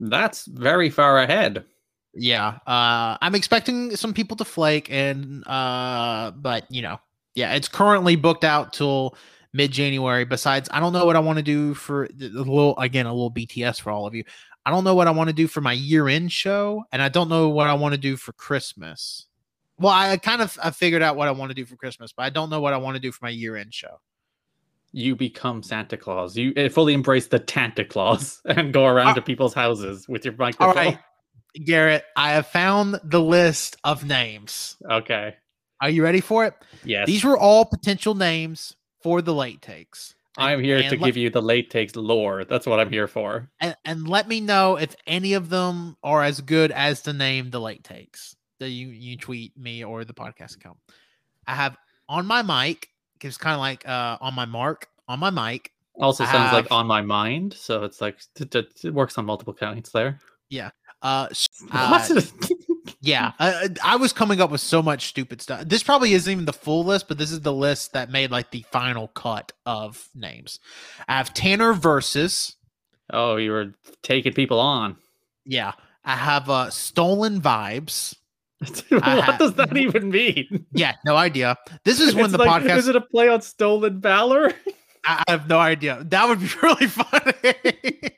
That's very far ahead. Yeah. Uh I'm expecting some people to flake and uh but you know, yeah, it's currently booked out till mid January. Besides, I don't know what I want to do for a little again, a little BTS for all of you. I don't know what I want to do for my year end show, and I don't know what I want to do for Christmas. Well, I kind of I figured out what I want to do for Christmas, but I don't know what I want to do for my year end show. You become Santa Claus. You eh, fully embrace the Santa Claus and go around uh, to people's houses with your microphone. All right, Garrett, I have found the list of names. Okay. Are you ready for it? Yes. These were all potential names for the late takes. And, I'm here to give you the late takes lore. That's what I'm here for. And, and let me know if any of them are as good as the name the late takes that you you tweet me or the podcast account. I have on my mic. It's kind of like uh, on my mark on my mic. Also I sounds have, like on my mind, so it's like t- t- it works on multiple counts there. Yeah. Uh, uh yeah, I, I, was coming up with so much stupid stuff. This probably isn't even the full list, but this is the list that made like the final cut of names. I have Tanner versus. Oh, you were taking people on. Yeah, I have uh, stolen vibes. what does that even mean? Yeah, no idea. This is when it's the like, podcast. Is it a play on stolen valor? I have no idea. That would be really funny.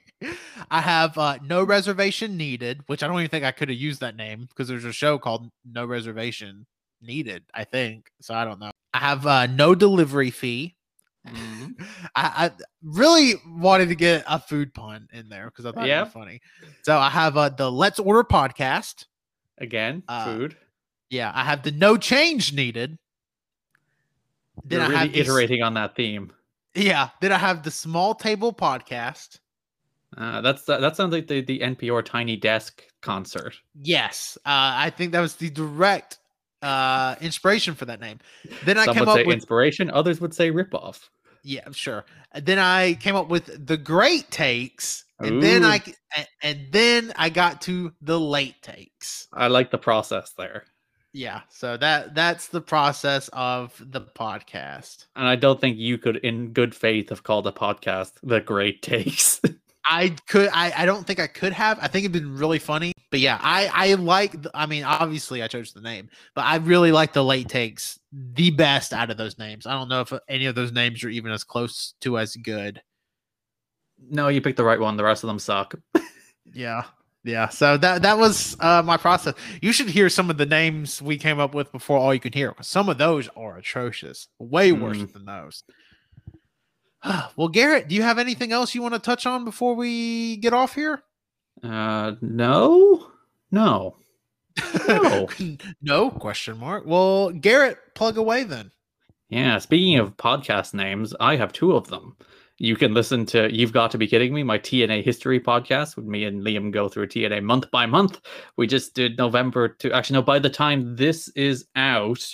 I have uh, no reservation needed, which I don't even think I could have used that name because there's a show called No Reservation Needed. I think so. I don't know. I have uh, no delivery fee. Mm-hmm. I, I, really wanted to get a food pun in there because I thought yeah. it was funny. So I have uh, the Let's Order podcast. Again, uh, food. Yeah, I have the no change needed. Then You're I really have iterating this, on that theme. Yeah. Then I have the small table podcast. Uh, that's that sounds like the the NPR Tiny Desk concert. Yes, uh, I think that was the direct uh, inspiration for that name. Then I Some came would up say with inspiration. Others would say ripoff. Yeah, sure. Then I came up with the great takes, and Ooh. then I and then I got to the late takes. I like the process there. Yeah, so that that's the process of the podcast. And I don't think you could, in good faith, have called a podcast the Great Takes. I could. I, I don't think I could have. I think it'd been really funny. But yeah, I I like. I mean, obviously, I chose the name, but I really like the late takes the best out of those names. I don't know if any of those names are even as close to as good. No, you picked the right one. The rest of them suck. yeah, yeah. So that that was uh, my process. You should hear some of the names we came up with before all you can hear. Some of those are atrocious, way worse mm. than those. well, Garrett, do you have anything else you want to touch on before we get off here? Uh, no, no, no, no question mark. Well, Garrett, plug away then. Yeah. Speaking of podcast names, I have two of them. You can listen to You've Got to Be Kidding Me, my TNA history podcast with me and Liam go through TNA month by month. We just did November to actually, no, by the time this is out,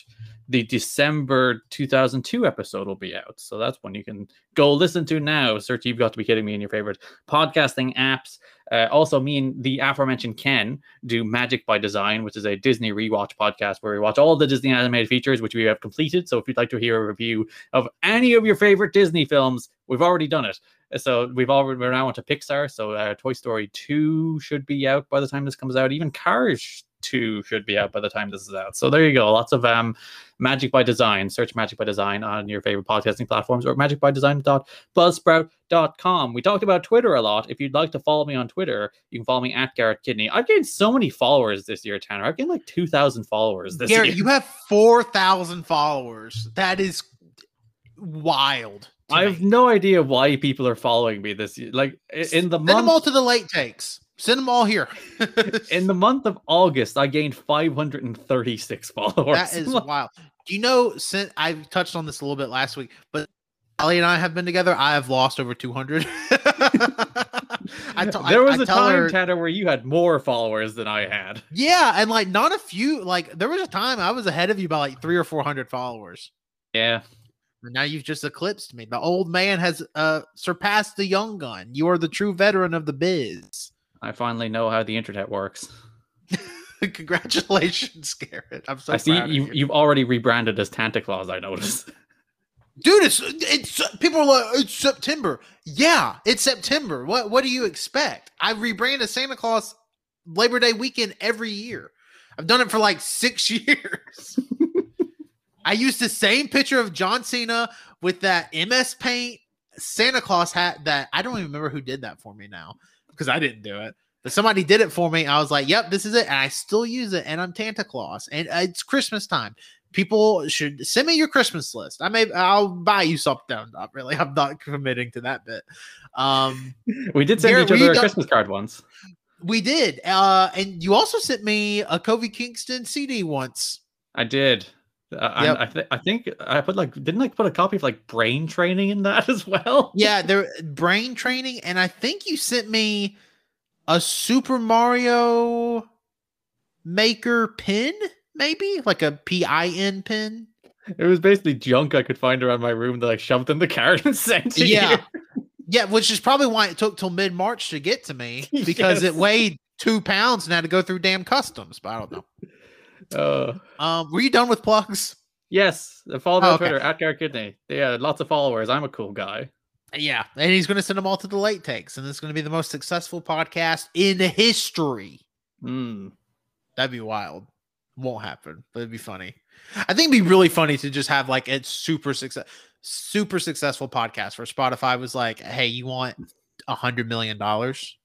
the December 2002 episode will be out. So that's one you can go listen to now. Search You've Got to Be Kidding Me in your favorite podcasting apps. Uh, also, me and the aforementioned Ken do Magic by Design, which is a Disney rewatch podcast where we watch all the Disney animated features, which we have completed. So if you'd like to hear a review of any of your favorite Disney films, we've already done it. So we've already we're now onto Pixar. So uh, Toy Story 2 should be out by the time this comes out. Even Cars 2 should be out by the time this is out. So there you go. Lots of um, Magic by Design. Search Magic by Design on your favorite podcasting platforms or magicbydesign.buzzsprout.com. We talked about Twitter a lot. If you'd like to follow me on Twitter, you can follow me at Garrett Kidney. I've gained so many followers this year, Tanner. I've gained like 2,000 followers this Garrett, year. you have 4,000 followers. That is wild. I have no idea why people are following me this year. Like in the Send month, them all to the late takes. Send them all here. in the month of August, I gained 536 followers. That is wild. Do you know? Since I touched on this a little bit last week, but Ali and I have been together. I have lost over two hundred. I t- there was I, I a time, her, Tanner, where you had more followers than I had. Yeah, and like not a few. Like there was a time I was ahead of you by like three or four hundred followers. Yeah. And now you've just eclipsed me. The old man has uh surpassed the young gun. You are the true veteran of the biz. I finally know how the internet works. Congratulations, Garrett. I'm so I see you, you. have already rebranded as Tanta Claus, I noticed. Dude, it's it's people are like it's September. Yeah, it's September. What what do you expect? I rebrand as Santa Claus Labor Day weekend every year. I've done it for like six years. I used the same picture of John Cena with that MS Paint Santa Claus hat that I don't even remember who did that for me now because I didn't do it. But somebody did it for me. I was like, "Yep, this is it," and I still use it. And I'm Santa Claus, and uh, it's Christmas time. People should send me your Christmas list. I may, I'll buy you something. Not really. I'm not committing to that bit. Um, we did send Garrett, each other a Christmas card once. We did, uh, and you also sent me a Kofi Kingston CD once. I did. Uh, yep. I, th- I think I put like didn't I put a copy of like brain training in that as well? Yeah, there brain training, and I think you sent me a Super Mario Maker pin, maybe like a P I N pin. Pin. It was basically junk I could find around my room that I shoved in the cart and sent to yeah. you. Yeah, which is probably why it took till mid March to get to me because yes. it weighed two pounds and had to go through damn customs. But I don't know. Uh, um, were you done with plugs? Yes, follow me oh, on okay. Twitter at Garrett Kidney. Yeah, lots of followers. I'm a cool guy. Yeah, and he's going to send them all to the late takes, and it's going to be the most successful podcast in history. Mm. That'd be wild. Won't happen, but it'd be funny. I think it'd be really funny to just have like a super success, super successful podcast where Spotify was like, "Hey, you want a hundred million dollars?"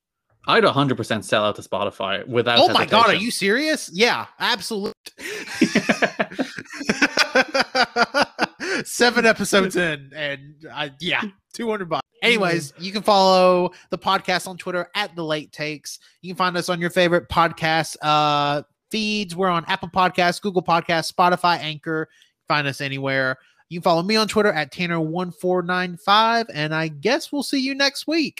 I'd 100% sell out to Spotify without. Oh my god, are you serious? Yeah, absolutely. Seven episodes in, and I, yeah, 200 bucks. Anyways, you can follow the podcast on Twitter at the Late Takes. You can find us on your favorite podcast uh, feeds. We're on Apple Podcasts, Google Podcasts, Spotify, Anchor. Find us anywhere. You can follow me on Twitter at Tanner1495. And I guess we'll see you next week.